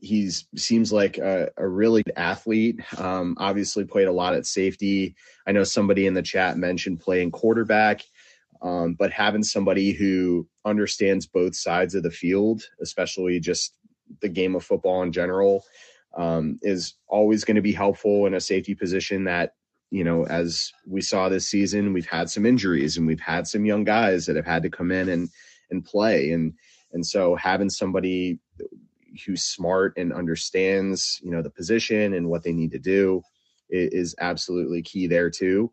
he's seems like a, a really good athlete. Um, obviously, played a lot at safety. I know somebody in the chat mentioned playing quarterback, um, but having somebody who understands both sides of the field, especially just the game of football in general, um, is always going to be helpful in a safety position that you know, as we saw this season, we've had some injuries and we've had some young guys that have had to come in and and play. And and so having somebody who's smart and understands, you know, the position and what they need to do is, absolutely key there too.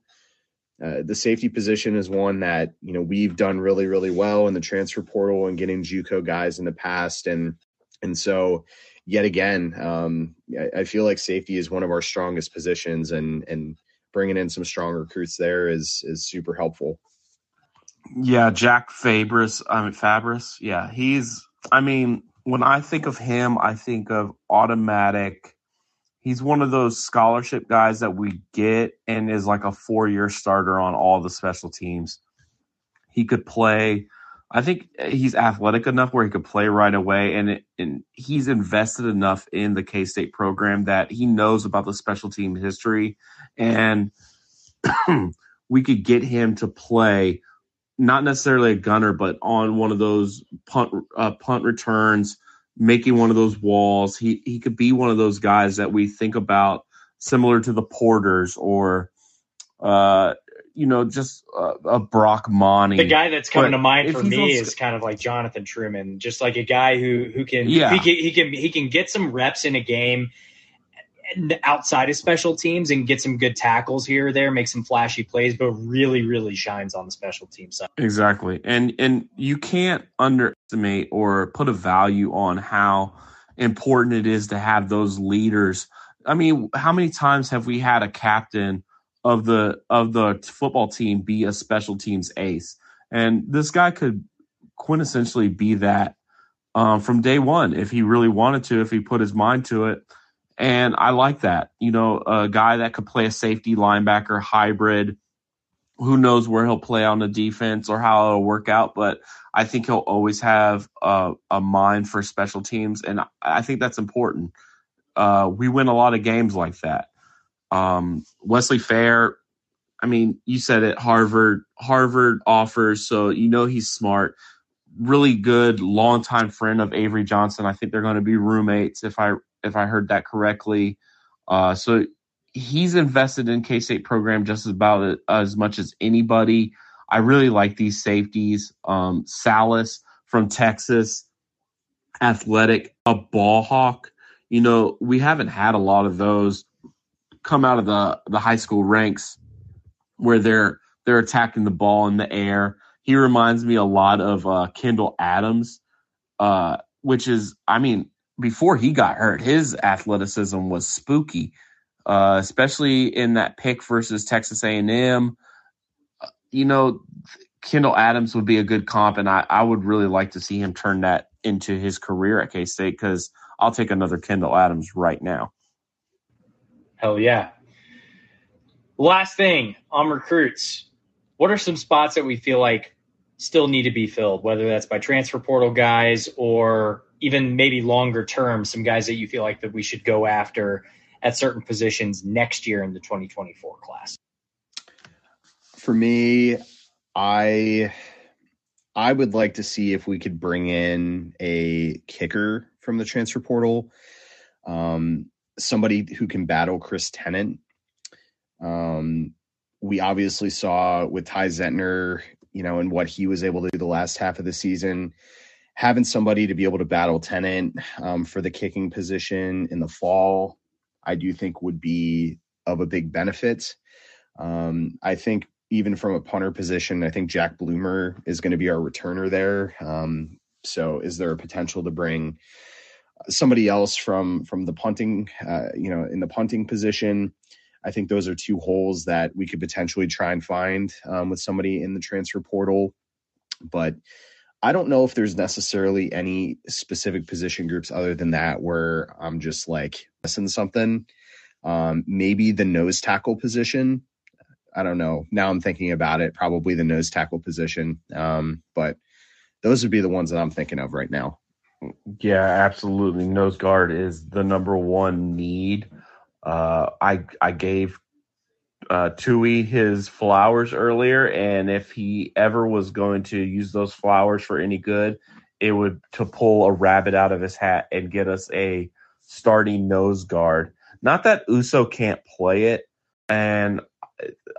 Uh, the safety position is one that you know we've done really really well in the transfer portal and getting JUCO guys in the past, and and so yet again, um, I, I, feel like safety is one of our strongest positions, and and bringing in some strong recruits there is is super helpful. Yeah, Jack Fabris. I mean Fabris. Yeah, he's. I mean, when I think of him, I think of automatic. He's one of those scholarship guys that we get and is like a four year starter on all the special teams. He could play. I think he's athletic enough where he could play right away, and and he's invested enough in the K State program that he knows about the special team history and we could get him to play not necessarily a gunner, but on one of those punt uh, punt returns, making one of those walls. He he could be one of those guys that we think about similar to the Porters or uh, you know just uh, a Brock Monty. The guy that's coming but to mind for me is kind of like Jonathan Truman, just like a guy who who can yeah. he can he can he can get some reps in a game outside of special teams and get some good tackles here or there, make some flashy plays, but really, really shines on the special team side. Exactly. And and you can't underestimate or put a value on how important it is to have those leaders. I mean, how many times have we had a captain of the of the football team be a special teams ace? And this guy could quintessentially be that um, from day one if he really wanted to, if he put his mind to it. And I like that. You know, a guy that could play a safety linebacker hybrid. Who knows where he'll play on the defense or how it'll work out, but I think he'll always have a, a mind for special teams, and I think that's important. Uh, we win a lot of games like that. Um, Wesley Fair, I mean, you said it. Harvard, Harvard offers, so you know he's smart. Really good, longtime friend of Avery Johnson. I think they're going to be roommates if I if I heard that correctly. Uh, so he's invested in K State program just about as much as anybody. I really like these safeties. Um, Salas from Texas, athletic, a ball hawk. You know, we haven't had a lot of those come out of the the high school ranks where they're they're attacking the ball in the air. He reminds me a lot of uh, Kendall Adams, uh, which is, I mean, before he got hurt, his athleticism was spooky, uh, especially in that pick versus Texas A&M. You know, Kendall Adams would be a good comp, and I, I would really like to see him turn that into his career at K State because I'll take another Kendall Adams right now. Hell yeah. Last thing on recruits. What are some spots that we feel like still need to be filled, whether that's by transfer portal guys or even maybe longer term, some guys that you feel like that we should go after at certain positions next year in the 2024 class? For me, I I would like to see if we could bring in a kicker from the transfer portal. Um, somebody who can battle Chris Tennant. Um, we obviously saw with Ty Zentner, you know, and what he was able to do the last half of the season. Having somebody to be able to battle Tennant um, for the kicking position in the fall, I do think would be of a big benefit. Um, I think even from a punter position, I think Jack Bloomer is going to be our returner there. Um, so, is there a potential to bring somebody else from from the punting, uh, you know, in the punting position? I think those are two holes that we could potentially try and find um, with somebody in the transfer portal. But I don't know if there's necessarily any specific position groups other than that where I'm just like missing something. Um, maybe the nose tackle position. I don't know. Now I'm thinking about it. Probably the nose tackle position. Um, but those would be the ones that I'm thinking of right now. Yeah, absolutely. Nose guard is the number one need. Uh, I I gave uh, Tui his flowers earlier, and if he ever was going to use those flowers for any good, it would to pull a rabbit out of his hat and get us a starting nose guard. Not that Uso can't play it, and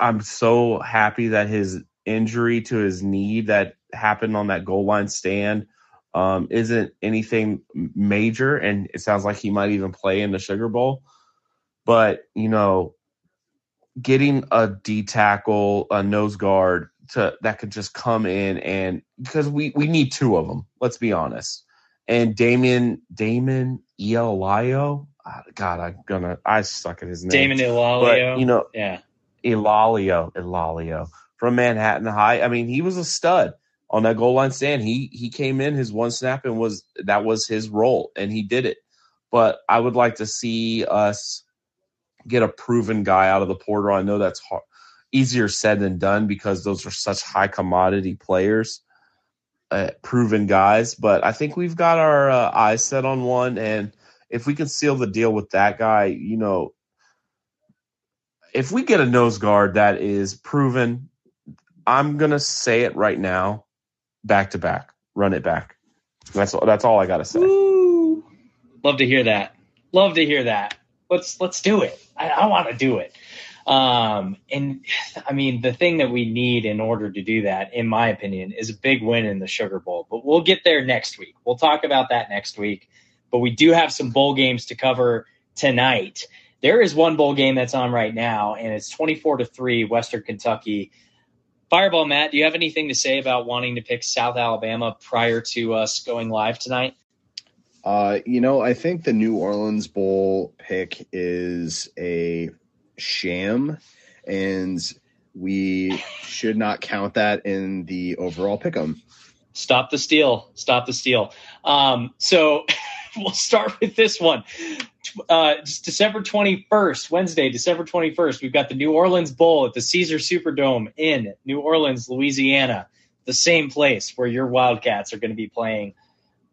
I'm so happy that his injury to his knee that happened on that goal line stand um, isn't anything major, and it sounds like he might even play in the Sugar Bowl. But you know, getting a D tackle, a nose guard to that could just come in and because we we need two of them. Let's be honest. And Damien Damon Ilalio, ah, God, I'm gonna I suck at his name. Damon Ilalio, but, you know, yeah, Ilalio, Ilalio from Manhattan High. I mean, he was a stud on that goal line stand. He he came in his one snap and was that was his role and he did it. But I would like to see us get a proven guy out of the portal. I know that's hard, easier said than done because those are such high commodity players, uh, proven guys. But I think we've got our uh, eyes set on one, and if we can seal the deal with that guy, you know, if we get a nose guard that is proven, I'm gonna say it right now, back to back, run it back. That's that's all I gotta say. Woo. Love to hear that. Love to hear that let's let's do it. I, I want to do it. Um, and I mean, the thing that we need in order to do that, in my opinion, is a big win in the Sugar Bowl. But we'll get there next week. We'll talk about that next week. But we do have some bowl games to cover tonight. There is one bowl game that's on right now, and it's 24 to 3, Western Kentucky. Fireball Matt, do you have anything to say about wanting to pick South Alabama prior to us going live tonight? Uh, you know, I think the New Orleans Bowl pick is a sham, and we should not count that in the overall pick 'em. Stop the steal. Stop the steal. Um, so we'll start with this one. Uh, December 21st, Wednesday, December 21st, we've got the New Orleans Bowl at the Caesar Superdome in New Orleans, Louisiana, the same place where your Wildcats are going to be playing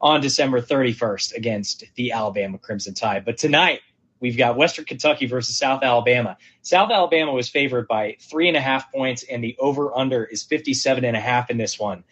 on December 31st against the Alabama Crimson Tide. But tonight, we've got Western Kentucky versus South Alabama. South Alabama was favored by three and a half points, and the over under is 57 and a half in this one.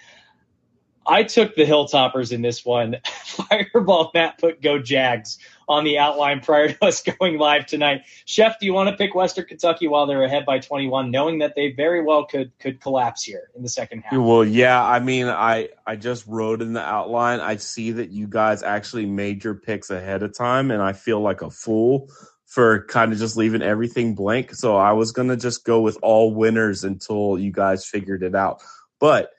I took the Hilltoppers in this one. Fireball Matt put Go Jags on the outline prior to us going live tonight. Chef, do you want to pick Western Kentucky while they're ahead by 21, knowing that they very well could could collapse here in the second half? Well, yeah. I mean, I I just wrote in the outline. I see that you guys actually made your picks ahead of time, and I feel like a fool for kind of just leaving everything blank. So I was gonna just go with all winners until you guys figured it out, but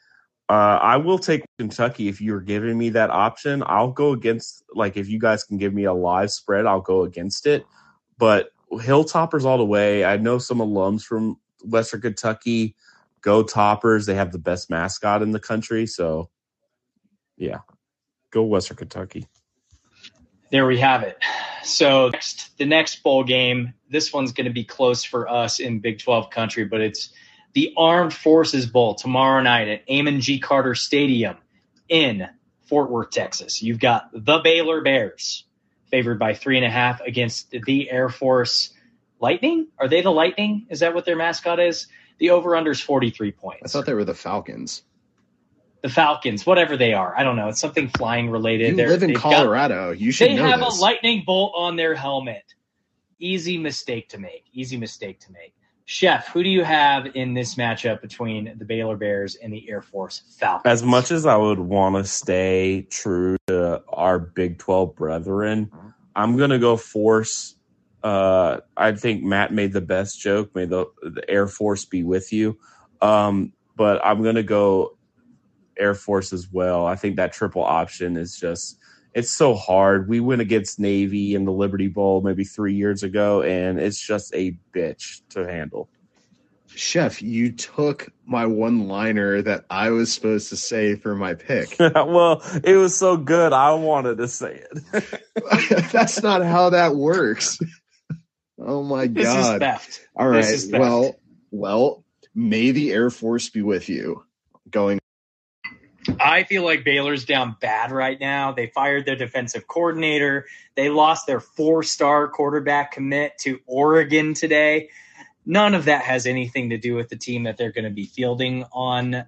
uh, I will take Kentucky if you're giving me that option. I'll go against like if you guys can give me a live spread, I'll go against it. But Hilltoppers all the way. I know some alums from Western Kentucky. Go Toppers! They have the best mascot in the country, so yeah, go Western Kentucky. There we have it. So next, the next bowl game. This one's going to be close for us in Big Twelve country, but it's the Armed Forces Bowl tomorrow night at Amon G. Carter Stadium in Fort Worth, Texas. You've got the Baylor Bears favored by three and a half against the Air Force Lightning. Are they the Lightning? Is that what their mascot is? The over under is 43 points. I thought they were the Falcons. The Falcons, whatever they are. I don't know. It's something flying related. You They're, live in Colorado. Got, you should they have this. a lightning bolt on their helmet. Easy mistake to make. Easy mistake to make. Chef, who do you have in this matchup between the Baylor Bears and the Air Force Falcons? As much as I would want to stay true to our Big 12 brethren, I'm going to go force. Uh, I think Matt made the best joke. May the, the Air Force be with you. Um, but I'm going to go Air Force as well. I think that triple option is just. It's so hard. We went against Navy in the Liberty Bowl maybe three years ago, and it's just a bitch to handle. Chef, you took my one liner that I was supposed to say for my pick. well, it was so good, I wanted to say it. That's not how that works. Oh my this god. is theft. All This right. is theft. Well, well, may the Air Force be with you. Going I feel like Baylor's down bad right now. They fired their defensive coordinator. They lost their four star quarterback commit to Oregon today. None of that has anything to do with the team that they're going to be fielding on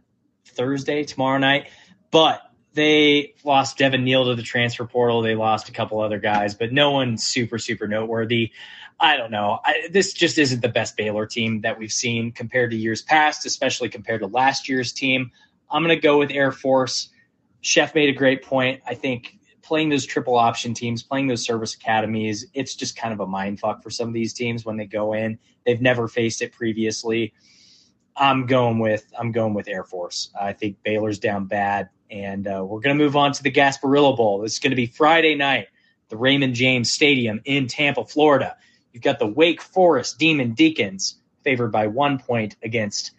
Thursday, tomorrow night. But they lost Devin Neal to the transfer portal. They lost a couple other guys, but no one super, super noteworthy. I don't know. I, this just isn't the best Baylor team that we've seen compared to years past, especially compared to last year's team. I'm going to go with Air Force. Chef made a great point. I think playing those triple option teams, playing those service academies, it's just kind of a mind fuck for some of these teams when they go in. They've never faced it previously. I'm going with I'm going with Air Force. I think Baylor's down bad, and uh, we're going to move on to the Gasparilla Bowl. Is going to be Friday night, the Raymond James Stadium in Tampa, Florida. You've got the Wake Forest Demon Deacons favored by one point against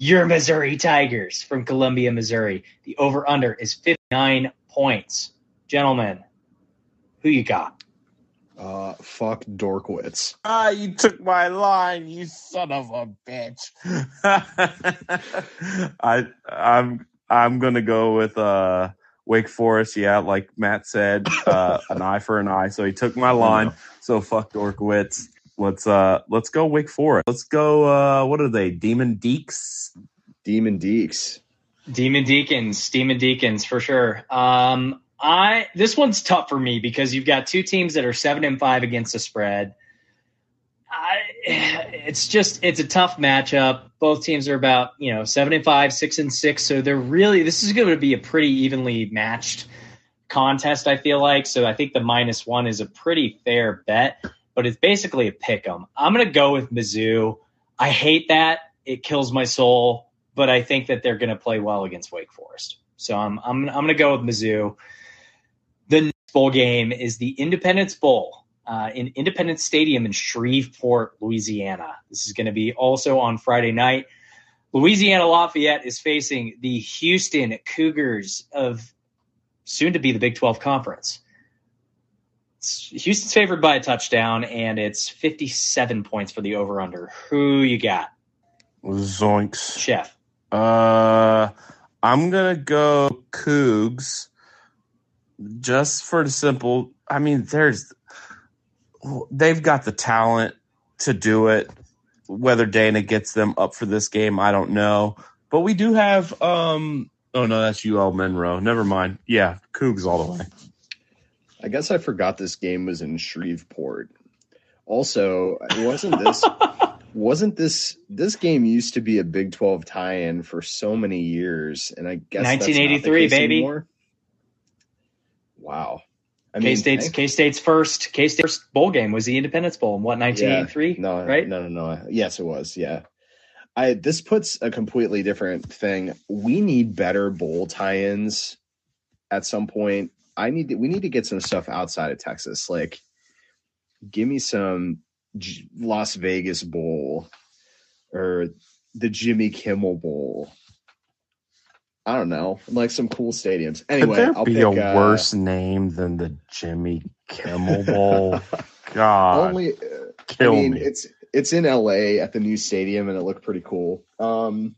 your Missouri Tigers from Columbia, Missouri. The over under is 59 points. Gentlemen, who you got? uh fuck Dorkwitz. Ah, you took my line, you son of a bitch. I I'm I'm gonna go with uh Wake Forest, yeah, like Matt said, uh an eye for an eye. So he took my line. So fuck Dorkowitz. Let's uh let's go Wake Forest. Let's go uh what are they? Demon Deeks? Demon Deeks. Demon Deacons, Demon Deacons for sure. Um, I this one's tough for me because you've got two teams that are seven and five against the spread. I, it's just it's a tough matchup. Both teams are about you know seven and five, six and six, so they're really this is going to be a pretty evenly matched contest. I feel like so. I think the minus one is a pretty fair bet. But it's basically a pick 'em. I'm going to go with Mizzou. I hate that. It kills my soul, but I think that they're going to play well against Wake Forest. So I'm I'm I'm going to go with Mizzou. The next bowl game is the Independence Bowl uh, in Independence Stadium in Shreveport, Louisiana. This is going to be also on Friday night. Louisiana Lafayette is facing the Houston Cougars of soon to be the Big 12 Conference. Houston's favored by a touchdown, and it's 57 points for the over under. Who you got? Zoinks. Chef. Uh, I'm going to go Cougs just for the simple. I mean, there's, they've got the talent to do it. Whether Dana gets them up for this game, I don't know. But we do have, um, oh no, that's UL Monroe. Never mind. Yeah, Cougs all the way. I guess I forgot this game was in Shreveport. Also, wasn't this wasn't this this game used to be a Big 12 tie-in for so many years and I guess 1983 baby. Anymore? Wow. I K State's K State's first K State's first bowl game was the Independence Bowl in what 1983. Yeah, no, right? No, no, no. Yes, it was. Yeah. I this puts a completely different thing. We need better bowl tie-ins at some point. I need to, we need to get some stuff outside of Texas. Like, give me some G- Las Vegas Bowl or the Jimmy Kimmel Bowl. I don't know, like some cool stadiums. Anyway, Could there I'll be pick, a uh, worse name than the Jimmy Kimmel Bowl? God, Only, uh, kill I mean, me. it's it's in LA at the new stadium, and it looked pretty cool. Um,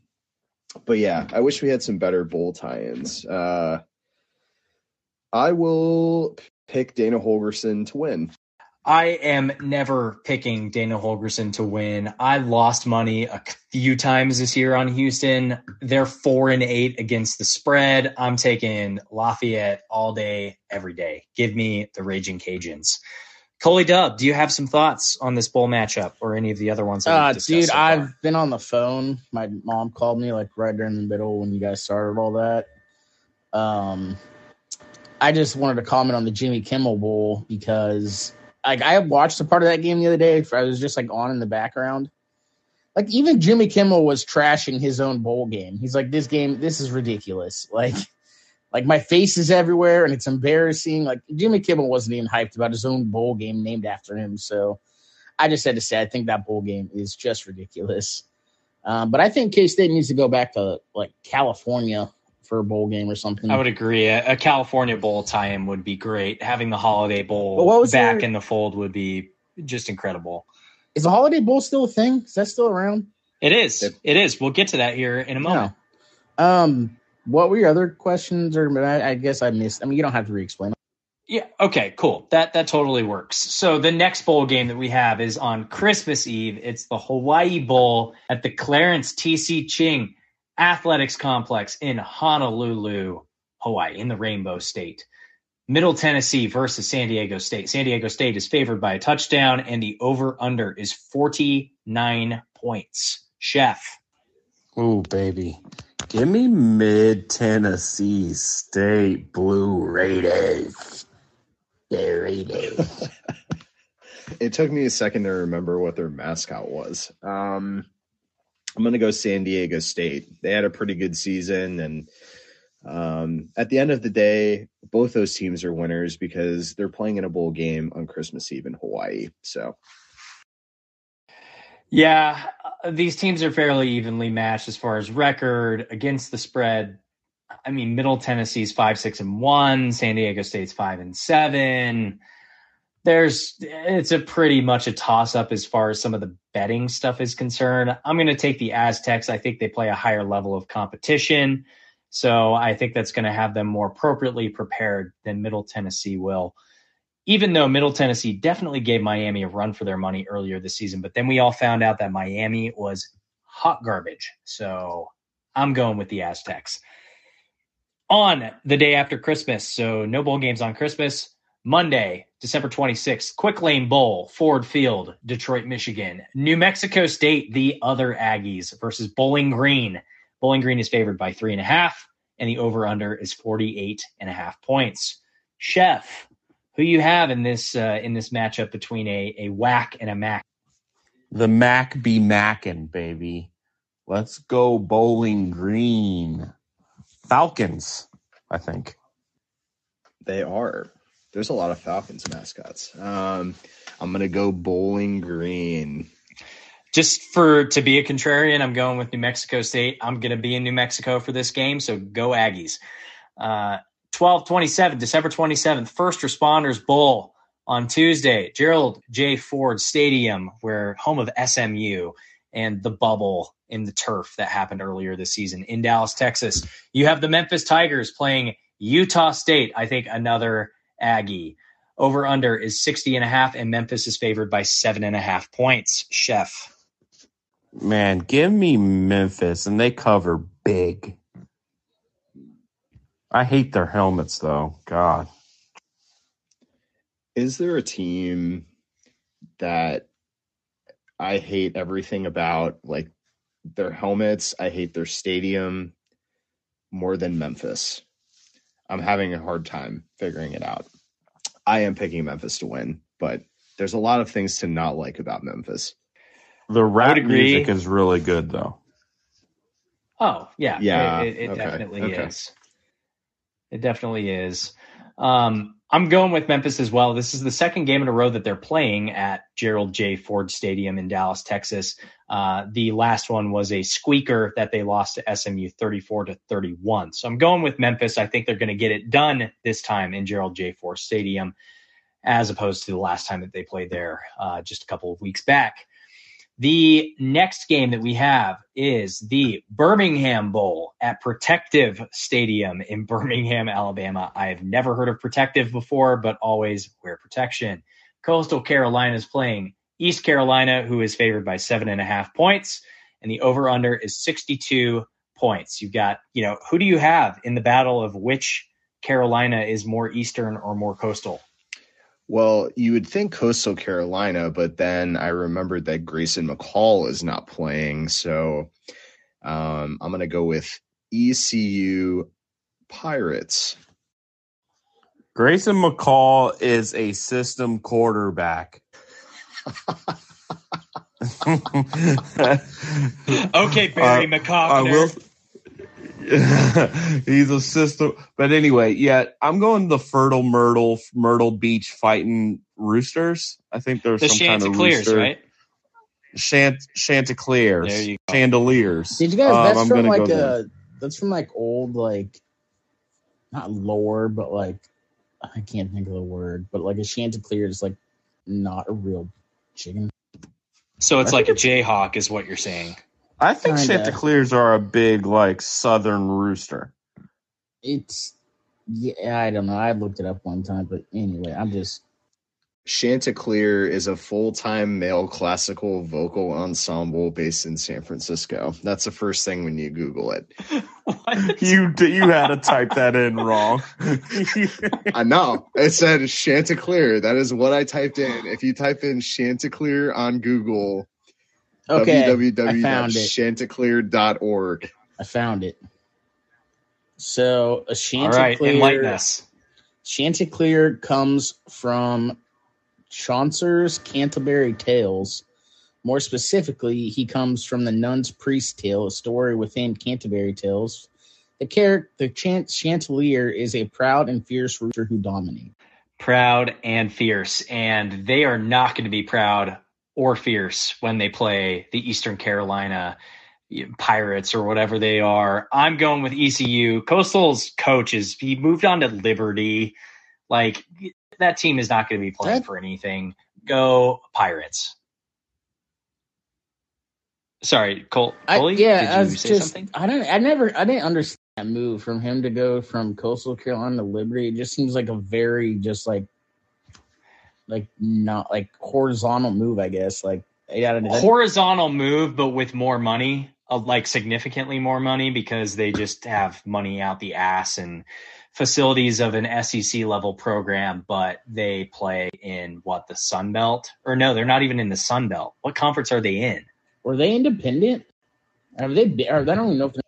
but yeah, I wish we had some better bowl tie-ins. Uh, I will pick Dana Holgorsen to win. I am never picking Dana Holgorsen to win. I lost money a few times this year on Houston. They're four and eight against the spread. I'm taking Lafayette all day, every day. Give me the Raging Cajuns. Coley Dub, do you have some thoughts on this bowl matchup or any of the other ones? That Uh, we've discussed dude, so far? I've been on the phone. My mom called me like right during the middle when you guys started all that. Um, I just wanted to comment on the Jimmy Kimmel Bowl because like I watched a part of that game the other day. I was just like on in the background. Like even Jimmy Kimmel was trashing his own bowl game. He's like, "This game, this is ridiculous." Like, like my face is everywhere and it's embarrassing. Like Jimmy Kimmel wasn't even hyped about his own bowl game named after him. So I just had to say, I think that bowl game is just ridiculous. Um, but I think K State needs to go back to like California for a bowl game or something. I would agree. A, a California Bowl tie-in would be great. Having the Holiday Bowl back your- in the fold would be just incredible. Is the Holiday Bowl still a thing? Is that still around? It is. It is. We'll get to that here in a moment. Um, what were your other questions? Or I, I guess I missed. I mean, you don't have to re-explain. Yeah. Okay. Cool. That that totally works. So the next bowl game that we have is on Christmas Eve. It's the Hawaii Bowl at the Clarence T.C. Ching Athletics Complex in Honolulu, Hawaii, in the Rainbow State. Middle Tennessee versus San Diego State. San Diego State is favored by a touchdown, and the over under is forty nine points. Chef. Ooh, baby. Give me mid Tennessee State Blue Raiders. The Raiders. It took me a second to remember what their mascot was. Um, I'm going to go San Diego State. They had a pretty good season, and um, at the end of the day, both those teams are winners because they're playing in a bowl game on Christmas Eve in Hawaii. So Yeah, uh, these teams are fairly evenly matched as far as record against the spread. I mean, Middle Tennessee's five, six, and one. San Diego State's five and seven. There's it's a pretty much a toss up as far as some of the betting stuff is concerned. I'm going to take the Aztecs. I think they play a higher level of competition, so I think that's going to have them more appropriately prepared than Middle Tennessee will even though Middle Tennessee definitely gave Miami a run for their money earlier this season, but then we all found out that Miami was hot garbage. So I'm going with the Aztecs. On the day after Christmas, so no bowl games on Christmas, Monday, December 26th, Quick Lane Bowl, Ford Field, Detroit, Michigan. New Mexico State, the other Aggies versus Bowling Green. Bowling Green is favored by three and a half, and the over under is 48 and a half points. Chef, who you have in this uh, in this matchup between a a whack and a mac? The Mac be Mackin, baby. Let's go bowling green. Falcons, I think. They are. There's a lot of Falcons mascots. Um, I'm gonna go bowling green. Just for to be a contrarian, I'm going with New Mexico State. I'm to be in New Mexico for this game, so go Aggies. Uh, 12 27, December 27th, First Responders Bowl on Tuesday, Gerald J. Ford Stadium, where home of SMU and the bubble in the turf that happened earlier this season in Dallas, Texas. You have the Memphis Tigers playing Utah State, I think another Aggie. Over under is 60 and a half, and Memphis is favored by seven and a half points. Chef. Man, give me Memphis, and they cover big. I hate their helmets, though. God. Is there a team that I hate everything about, like their helmets? I hate their stadium more than Memphis. I'm having a hard time figuring it out. I am picking Memphis to win, but there's a lot of things to not like about Memphis. The rap agree. music is really good, though. Oh yeah, Yeah, It, it, it okay, definitely okay. is. It definitely is. Um, I'm going with Memphis as well. This is the second game in a row that they're playing at Gerald J. Ford Stadium in Dallas, Texas. Uh, the last one was a squeaker that they lost to SMU 34 to 31. So I'm going with Memphis. I think they're going to get it done this time in Gerald J. Ford Stadium, as opposed to the last time that they played there uh, just a couple of weeks back. The next game that we have is the Birmingham Bowl at Protective Stadium in Birmingham, Alabama. I have never heard of Protective before, but always wear protection. Coastal Carolina is playing East Carolina, who is favored by seven and a half points, and the over under is 62 points. You've got, you know, who do you have in the battle of which Carolina is more Eastern or more coastal? Well, you would think Coastal Carolina, but then I remembered that Grayson McCall is not playing. So um, I'm going to go with ECU Pirates. Grayson McCall is a system quarterback. Okay, Barry Uh, McCockner. I will. He's a system, but anyway, yeah, I'm going the Fertile Myrtle Myrtle Beach fighting roosters. I think there's the some kind of rooster. right? Chant Chanticleers, There you go. chandeliers. Did you guys? Um, That's I'm from like go a. That's from like old like, not lore, but like, I can't think of the word, but like a chanticleer is like not a real chicken. So it's I like a think Jayhawk, is what you're saying. I think Kinda. Chanticleers are a big like southern rooster. It's yeah, I don't know. I looked it up one time, but anyway, I'm just Chanticleer is a full time male classical vocal ensemble based in San Francisco. That's the first thing when you Google it. You you had to type that in wrong. I know. It said Chanticleer. That is what I typed in. If you type in Chanticleer on Google, okay. I found it. www.chanticleer.org. I found it. So a All right, chanticleer. enlighten us. Chanticleer comes from Chaucer's Canterbury Tales. More specifically, he comes from the Nun's Priest Tale, a story within Canterbury Tales. The character, the chant- Chanticleer, is a proud and fierce rooster who dominates. Proud and fierce, and they are not going to be proud or fierce when they play the Eastern Carolina Pirates or whatever they are. I'm going with ECU. Coastal's coach is he moved on to Liberty. Like that team is not going to be playing That- for anything. Go Pirates. Sorry, Cole. I, yeah, did I you was say just, something? I don't, I never, I didn't understand that move from him to go from Coastal Carolina to Liberty. It just seems like a very just like, like not like horizontal move, I guess. Like, yeah, that- horizontal move, but with more money, uh, like significantly more money, because they just have money out the ass and facilities of an SEC level program, but they play in what the Sun Belt, or no, they're not even in the Sun Belt. What conference are they in? were they independent? Have they? Been, or I don't even know if they're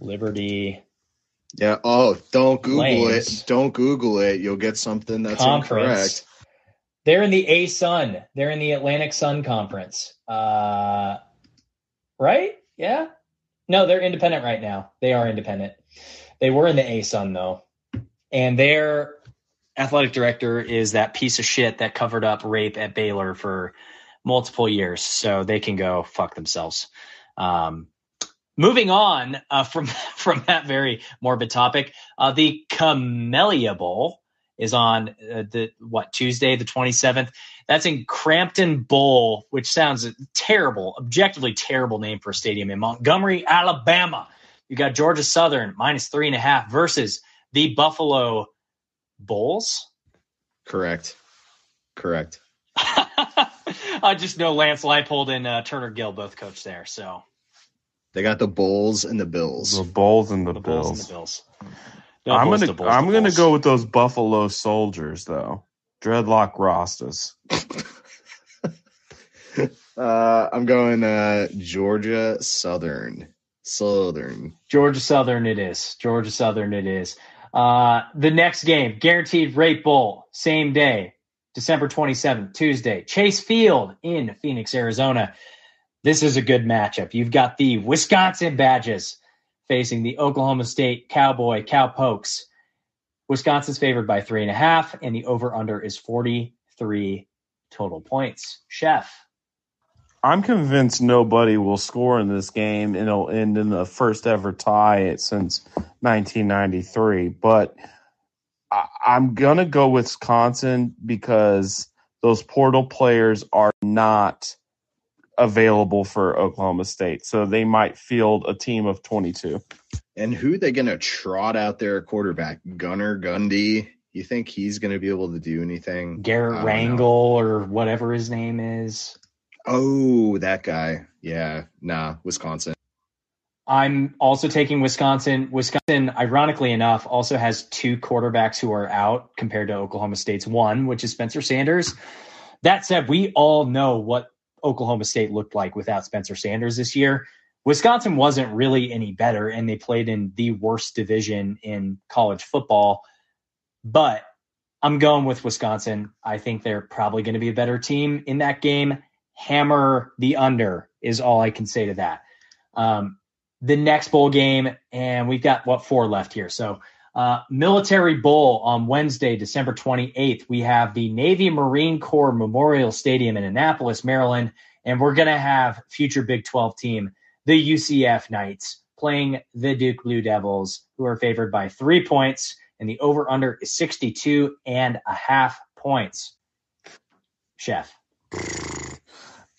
Liberty. Yeah. Oh, don't Google Flames. it. Don't Google it. You'll get something that's Conference. incorrect. They're in the A Sun. They're in the Atlantic Sun Conference. Uh, right? Yeah. No, they're independent right now. They are independent. They were in the A Sun though, and their athletic director is that piece of shit that covered up rape at Baylor for multiple years. So they can go fuck themselves. Um, moving on uh, from from that very morbid topic, uh, the Camellia Bowl is on uh, the what Tuesday the 27th. That's in Crampton Bowl, which sounds terrible, objectively terrible name for a stadium in Montgomery, Alabama. You got Georgia Southern minus three and a half versus the Buffalo Bulls. Correct. Correct. I just know Lance Leipold and uh, Turner Gill both coach there, so They got the Bulls and the Bills. The Bulls and the, the Bulls Bills. and the Bills. No, I'm Bulls gonna Bulls I'm gonna go with those Buffalo Soldiers though. Dreadlock Rastas. Uh, I'm going uh, Georgia Southern. Southern. Georgia Southern. It is Georgia Southern. It is. Uh, the next game, guaranteed rate bowl, same day, December 27th, Tuesday, Chase Field in Phoenix, Arizona. This is a good matchup. You've got the Wisconsin Badgers facing the Oklahoma State Cowboy Cowpokes. Wisconsin's favored by three and a half, and the over under is 43 total points. Chef. I'm convinced nobody will score in this game and it'll end in the first ever tie since 1993. But I, I'm going to go Wisconsin because those portal players are not available for Oklahoma State. So they might field a team of 22. And who they going to trot out there quarterback? Gunnar Gundy. You think he's going to be able to do anything? Garrett don't Rangel know. or whatever his name is. Oh, that guy. Yeah. Nah, Wisconsin. I'm also taking Wisconsin. Wisconsin, ironically enough, also has two quarterbacks who are out compared to Oklahoma State's one, which is Spencer Sanders. That said, we all know what Oklahoma State looked like without Spencer Sanders this year. Wisconsin wasn't really any better, and they played in the worst division in college football. But I'm going with Wisconsin. I think they're probably going to be a better team in that game. Hammer the under is all I can say to that. Um, the next bowl game, and we've got what four left here. So, uh, Military Bowl on Wednesday, December 28th. We have the Navy Marine Corps Memorial Stadium in Annapolis, Maryland, and we're going to have future Big 12 team, the UCF Knights, playing the Duke Blue Devils, who are favored by three points, and the over under is 62 and a half points. Chef.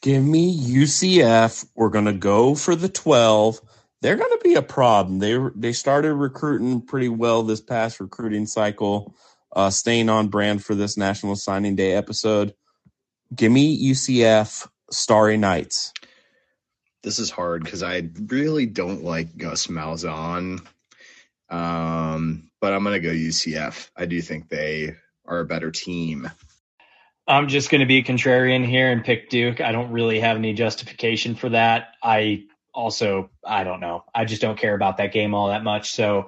Give me UCF. We're going to go for the 12. They're going to be a problem. They they started recruiting pretty well this past recruiting cycle, uh, staying on brand for this National Signing Day episode. Give me UCF Starry Knights. This is hard because I really don't like Gus Malzahn. Um, but I'm going to go UCF. I do think they are a better team. I'm just going to be a contrarian here and pick Duke. I don't really have any justification for that. I also, I don't know. I just don't care about that game all that much. So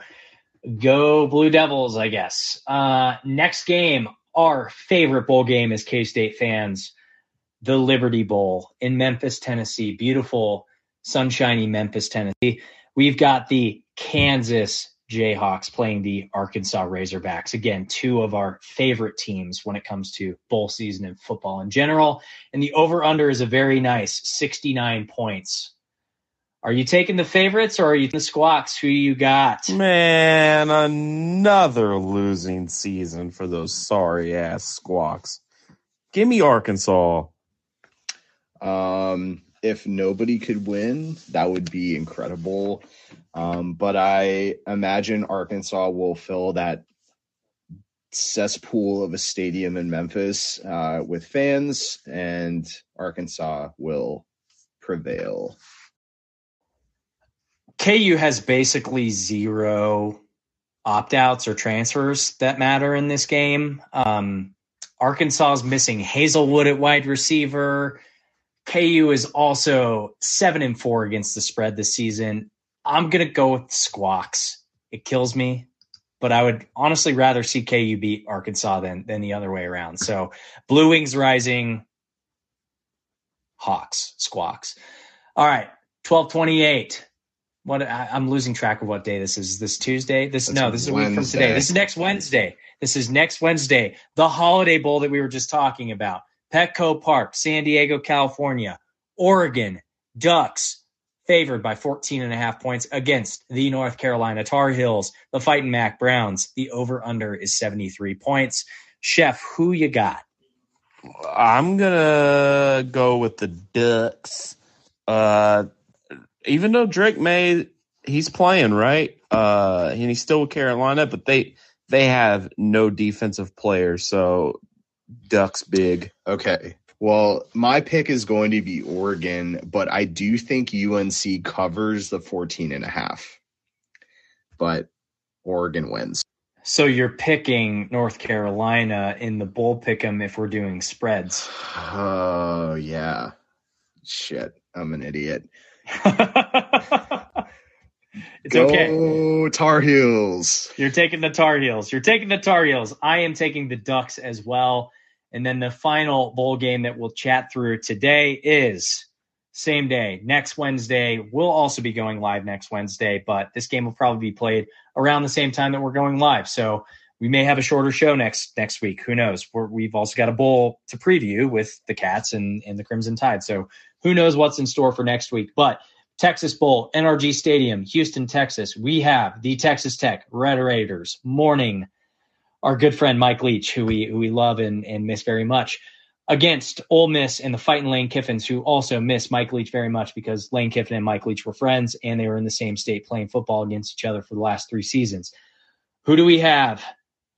go Blue Devils, I guess. Uh, next game, our favorite bowl game as K State fans, the Liberty Bowl in Memphis, Tennessee. Beautiful, sunshiny Memphis, Tennessee. We've got the Kansas Jayhawks playing the Arkansas Razorbacks. Again, two of our favorite teams when it comes to bowl season and football in general. And the over under is a very nice 69 points. Are you taking the favorites or are you the squawks? Who you got? Man, another losing season for those sorry ass squawks. Give me Arkansas. Um, if nobody could win, that would be incredible. Um, but I imagine Arkansas will fill that cesspool of a stadium in Memphis uh, with fans, and Arkansas will prevail. KU has basically zero opt outs or transfers that matter in this game. Um, Arkansas is missing Haselwood at wide receiver. KU is also seven and four against the spread this season. I'm gonna go with Squawks. It kills me, but I would honestly rather see KU beat Arkansas than than the other way around. So Blue Wings Rising, Hawks, Squawks. All right, twelve twenty eight. What I, am losing track of what day this is. This Tuesday. This That's no. This is a week from today. This is next Wednesday. This is next Wednesday. The Holiday Bowl that we were just talking about. Petco Park, San Diego, California, Oregon Ducks favored by 14 and a half points against the North Carolina Tar Heels, the Fighting Mack Browns. The over under is 73 points. Chef, who you got? I'm gonna go with the Ducks. Uh, even though Drake Maye he's playing right, uh, and he's still with Carolina, but they they have no defensive players, so Ducks big. Okay. Well, my pick is going to be Oregon, but I do think UNC covers the 14 and a half. But Oregon wins. So you're picking North Carolina in the bowl pick'em if we're doing spreads. Oh, yeah. Shit. I'm an idiot. it's Go okay. Tar Heels. You're taking the Tar Heels. You're taking the Tar Heels. I am taking the Ducks as well. And then the final bowl game that we'll chat through today is same day, next Wednesday. We'll also be going live next Wednesday, but this game will probably be played around the same time that we're going live. So we may have a shorter show next next week. Who knows? We're, we've also got a bowl to preview with the Cats and, and the Crimson Tide. So who knows what's in store for next week? But Texas Bowl, NRG Stadium, Houston, Texas. We have the Texas Tech Red Raiders morning our good friend Mike Leach, who we who we love and, and miss very much, against Ole Miss and the fighting Lane Kiffins, who also miss Mike Leach very much because Lane Kiffin and Mike Leach were friends and they were in the same state playing football against each other for the last three seasons. Who do we have?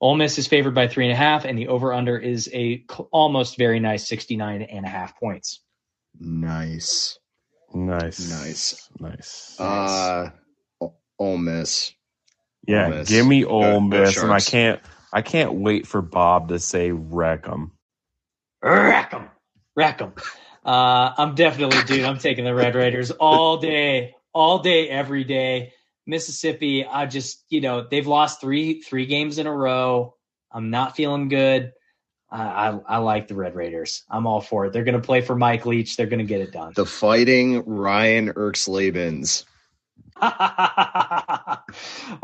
Ole Miss is favored by three and a half, and the over under is a cl- almost very nice 69 and a half points. Nice. Nice, Nice. nice. Uh, O- Ole Miss. yeah, Ole Miss. give me Go- Ole go Miss, and I can't. I can't wait for Bob to say wreck 'em. Rack 'em. Rack 'em. Uh, I'm definitely, dude, I'm taking the Red Raiders all day, all day, every day. Mississippi, I just, you know, they've lost three three games in a row. I'm not feeling good. I, I, I like the Red Raiders. I'm all for it. They're going to play for Mike Leach. They're going to get it done. The fighting Ryan Erxlabens.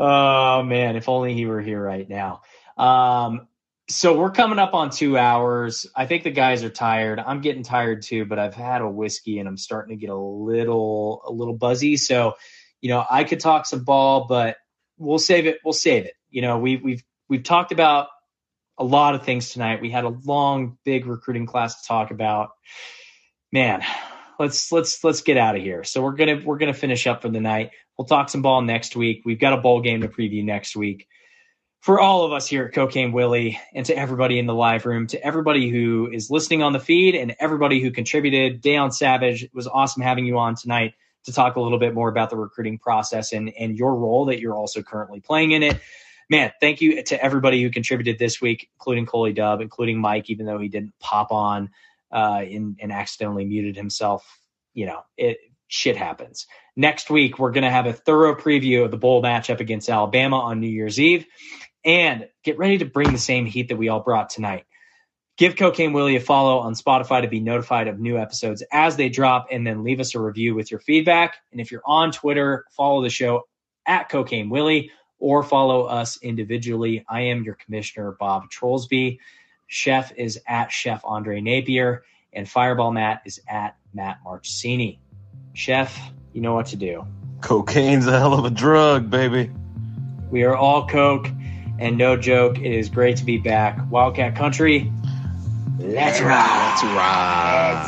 oh man, if only he were here right now. Um, so we're coming up on two hours. I think the guys are tired. I'm getting tired too, but I've had a whiskey and I'm starting to get a little a little buzzy. So, you know, I could talk some ball, but we'll save it. We'll save it. You know, we we've we've talked about a lot of things tonight. We had a long, big recruiting class to talk about. Man, let's let's let's get out of here. So we're gonna we're gonna finish up for the night. We'll talk some ball next week. We've got a bowl game to preview next week. For all of us here at Cocaine Willie, and to everybody in the live room, to everybody who is listening on the feed, and everybody who contributed, Da'on Savage, it was awesome having you on tonight to talk a little bit more about the recruiting process and and your role that you're also currently playing in it. Man, thank you to everybody who contributed this week, including Coley Dub, including Mike, even though he didn't pop on uh, and, and accidentally muted himself. You know, it shit happens. Next week, we're going to have a thorough preview of the bowl matchup against Alabama on New Year's Eve, and get ready to bring the same heat that we all brought tonight. Give Cocaine Willie a follow on Spotify to be notified of new episodes as they drop, and then leave us a review with your feedback. And if you're on Twitter, follow the show at Cocaine Willie or follow us individually. I am your commissioner, Bob Trollsby. Chef is at Chef Andre Napier, and Fireball Matt is at Matt Marchesini. Chef, you know what to do. Cocaine's a hell of a drug, baby. We are all Coke, and no joke, it is great to be back. Wildcat Country, let's ride. Let's ride.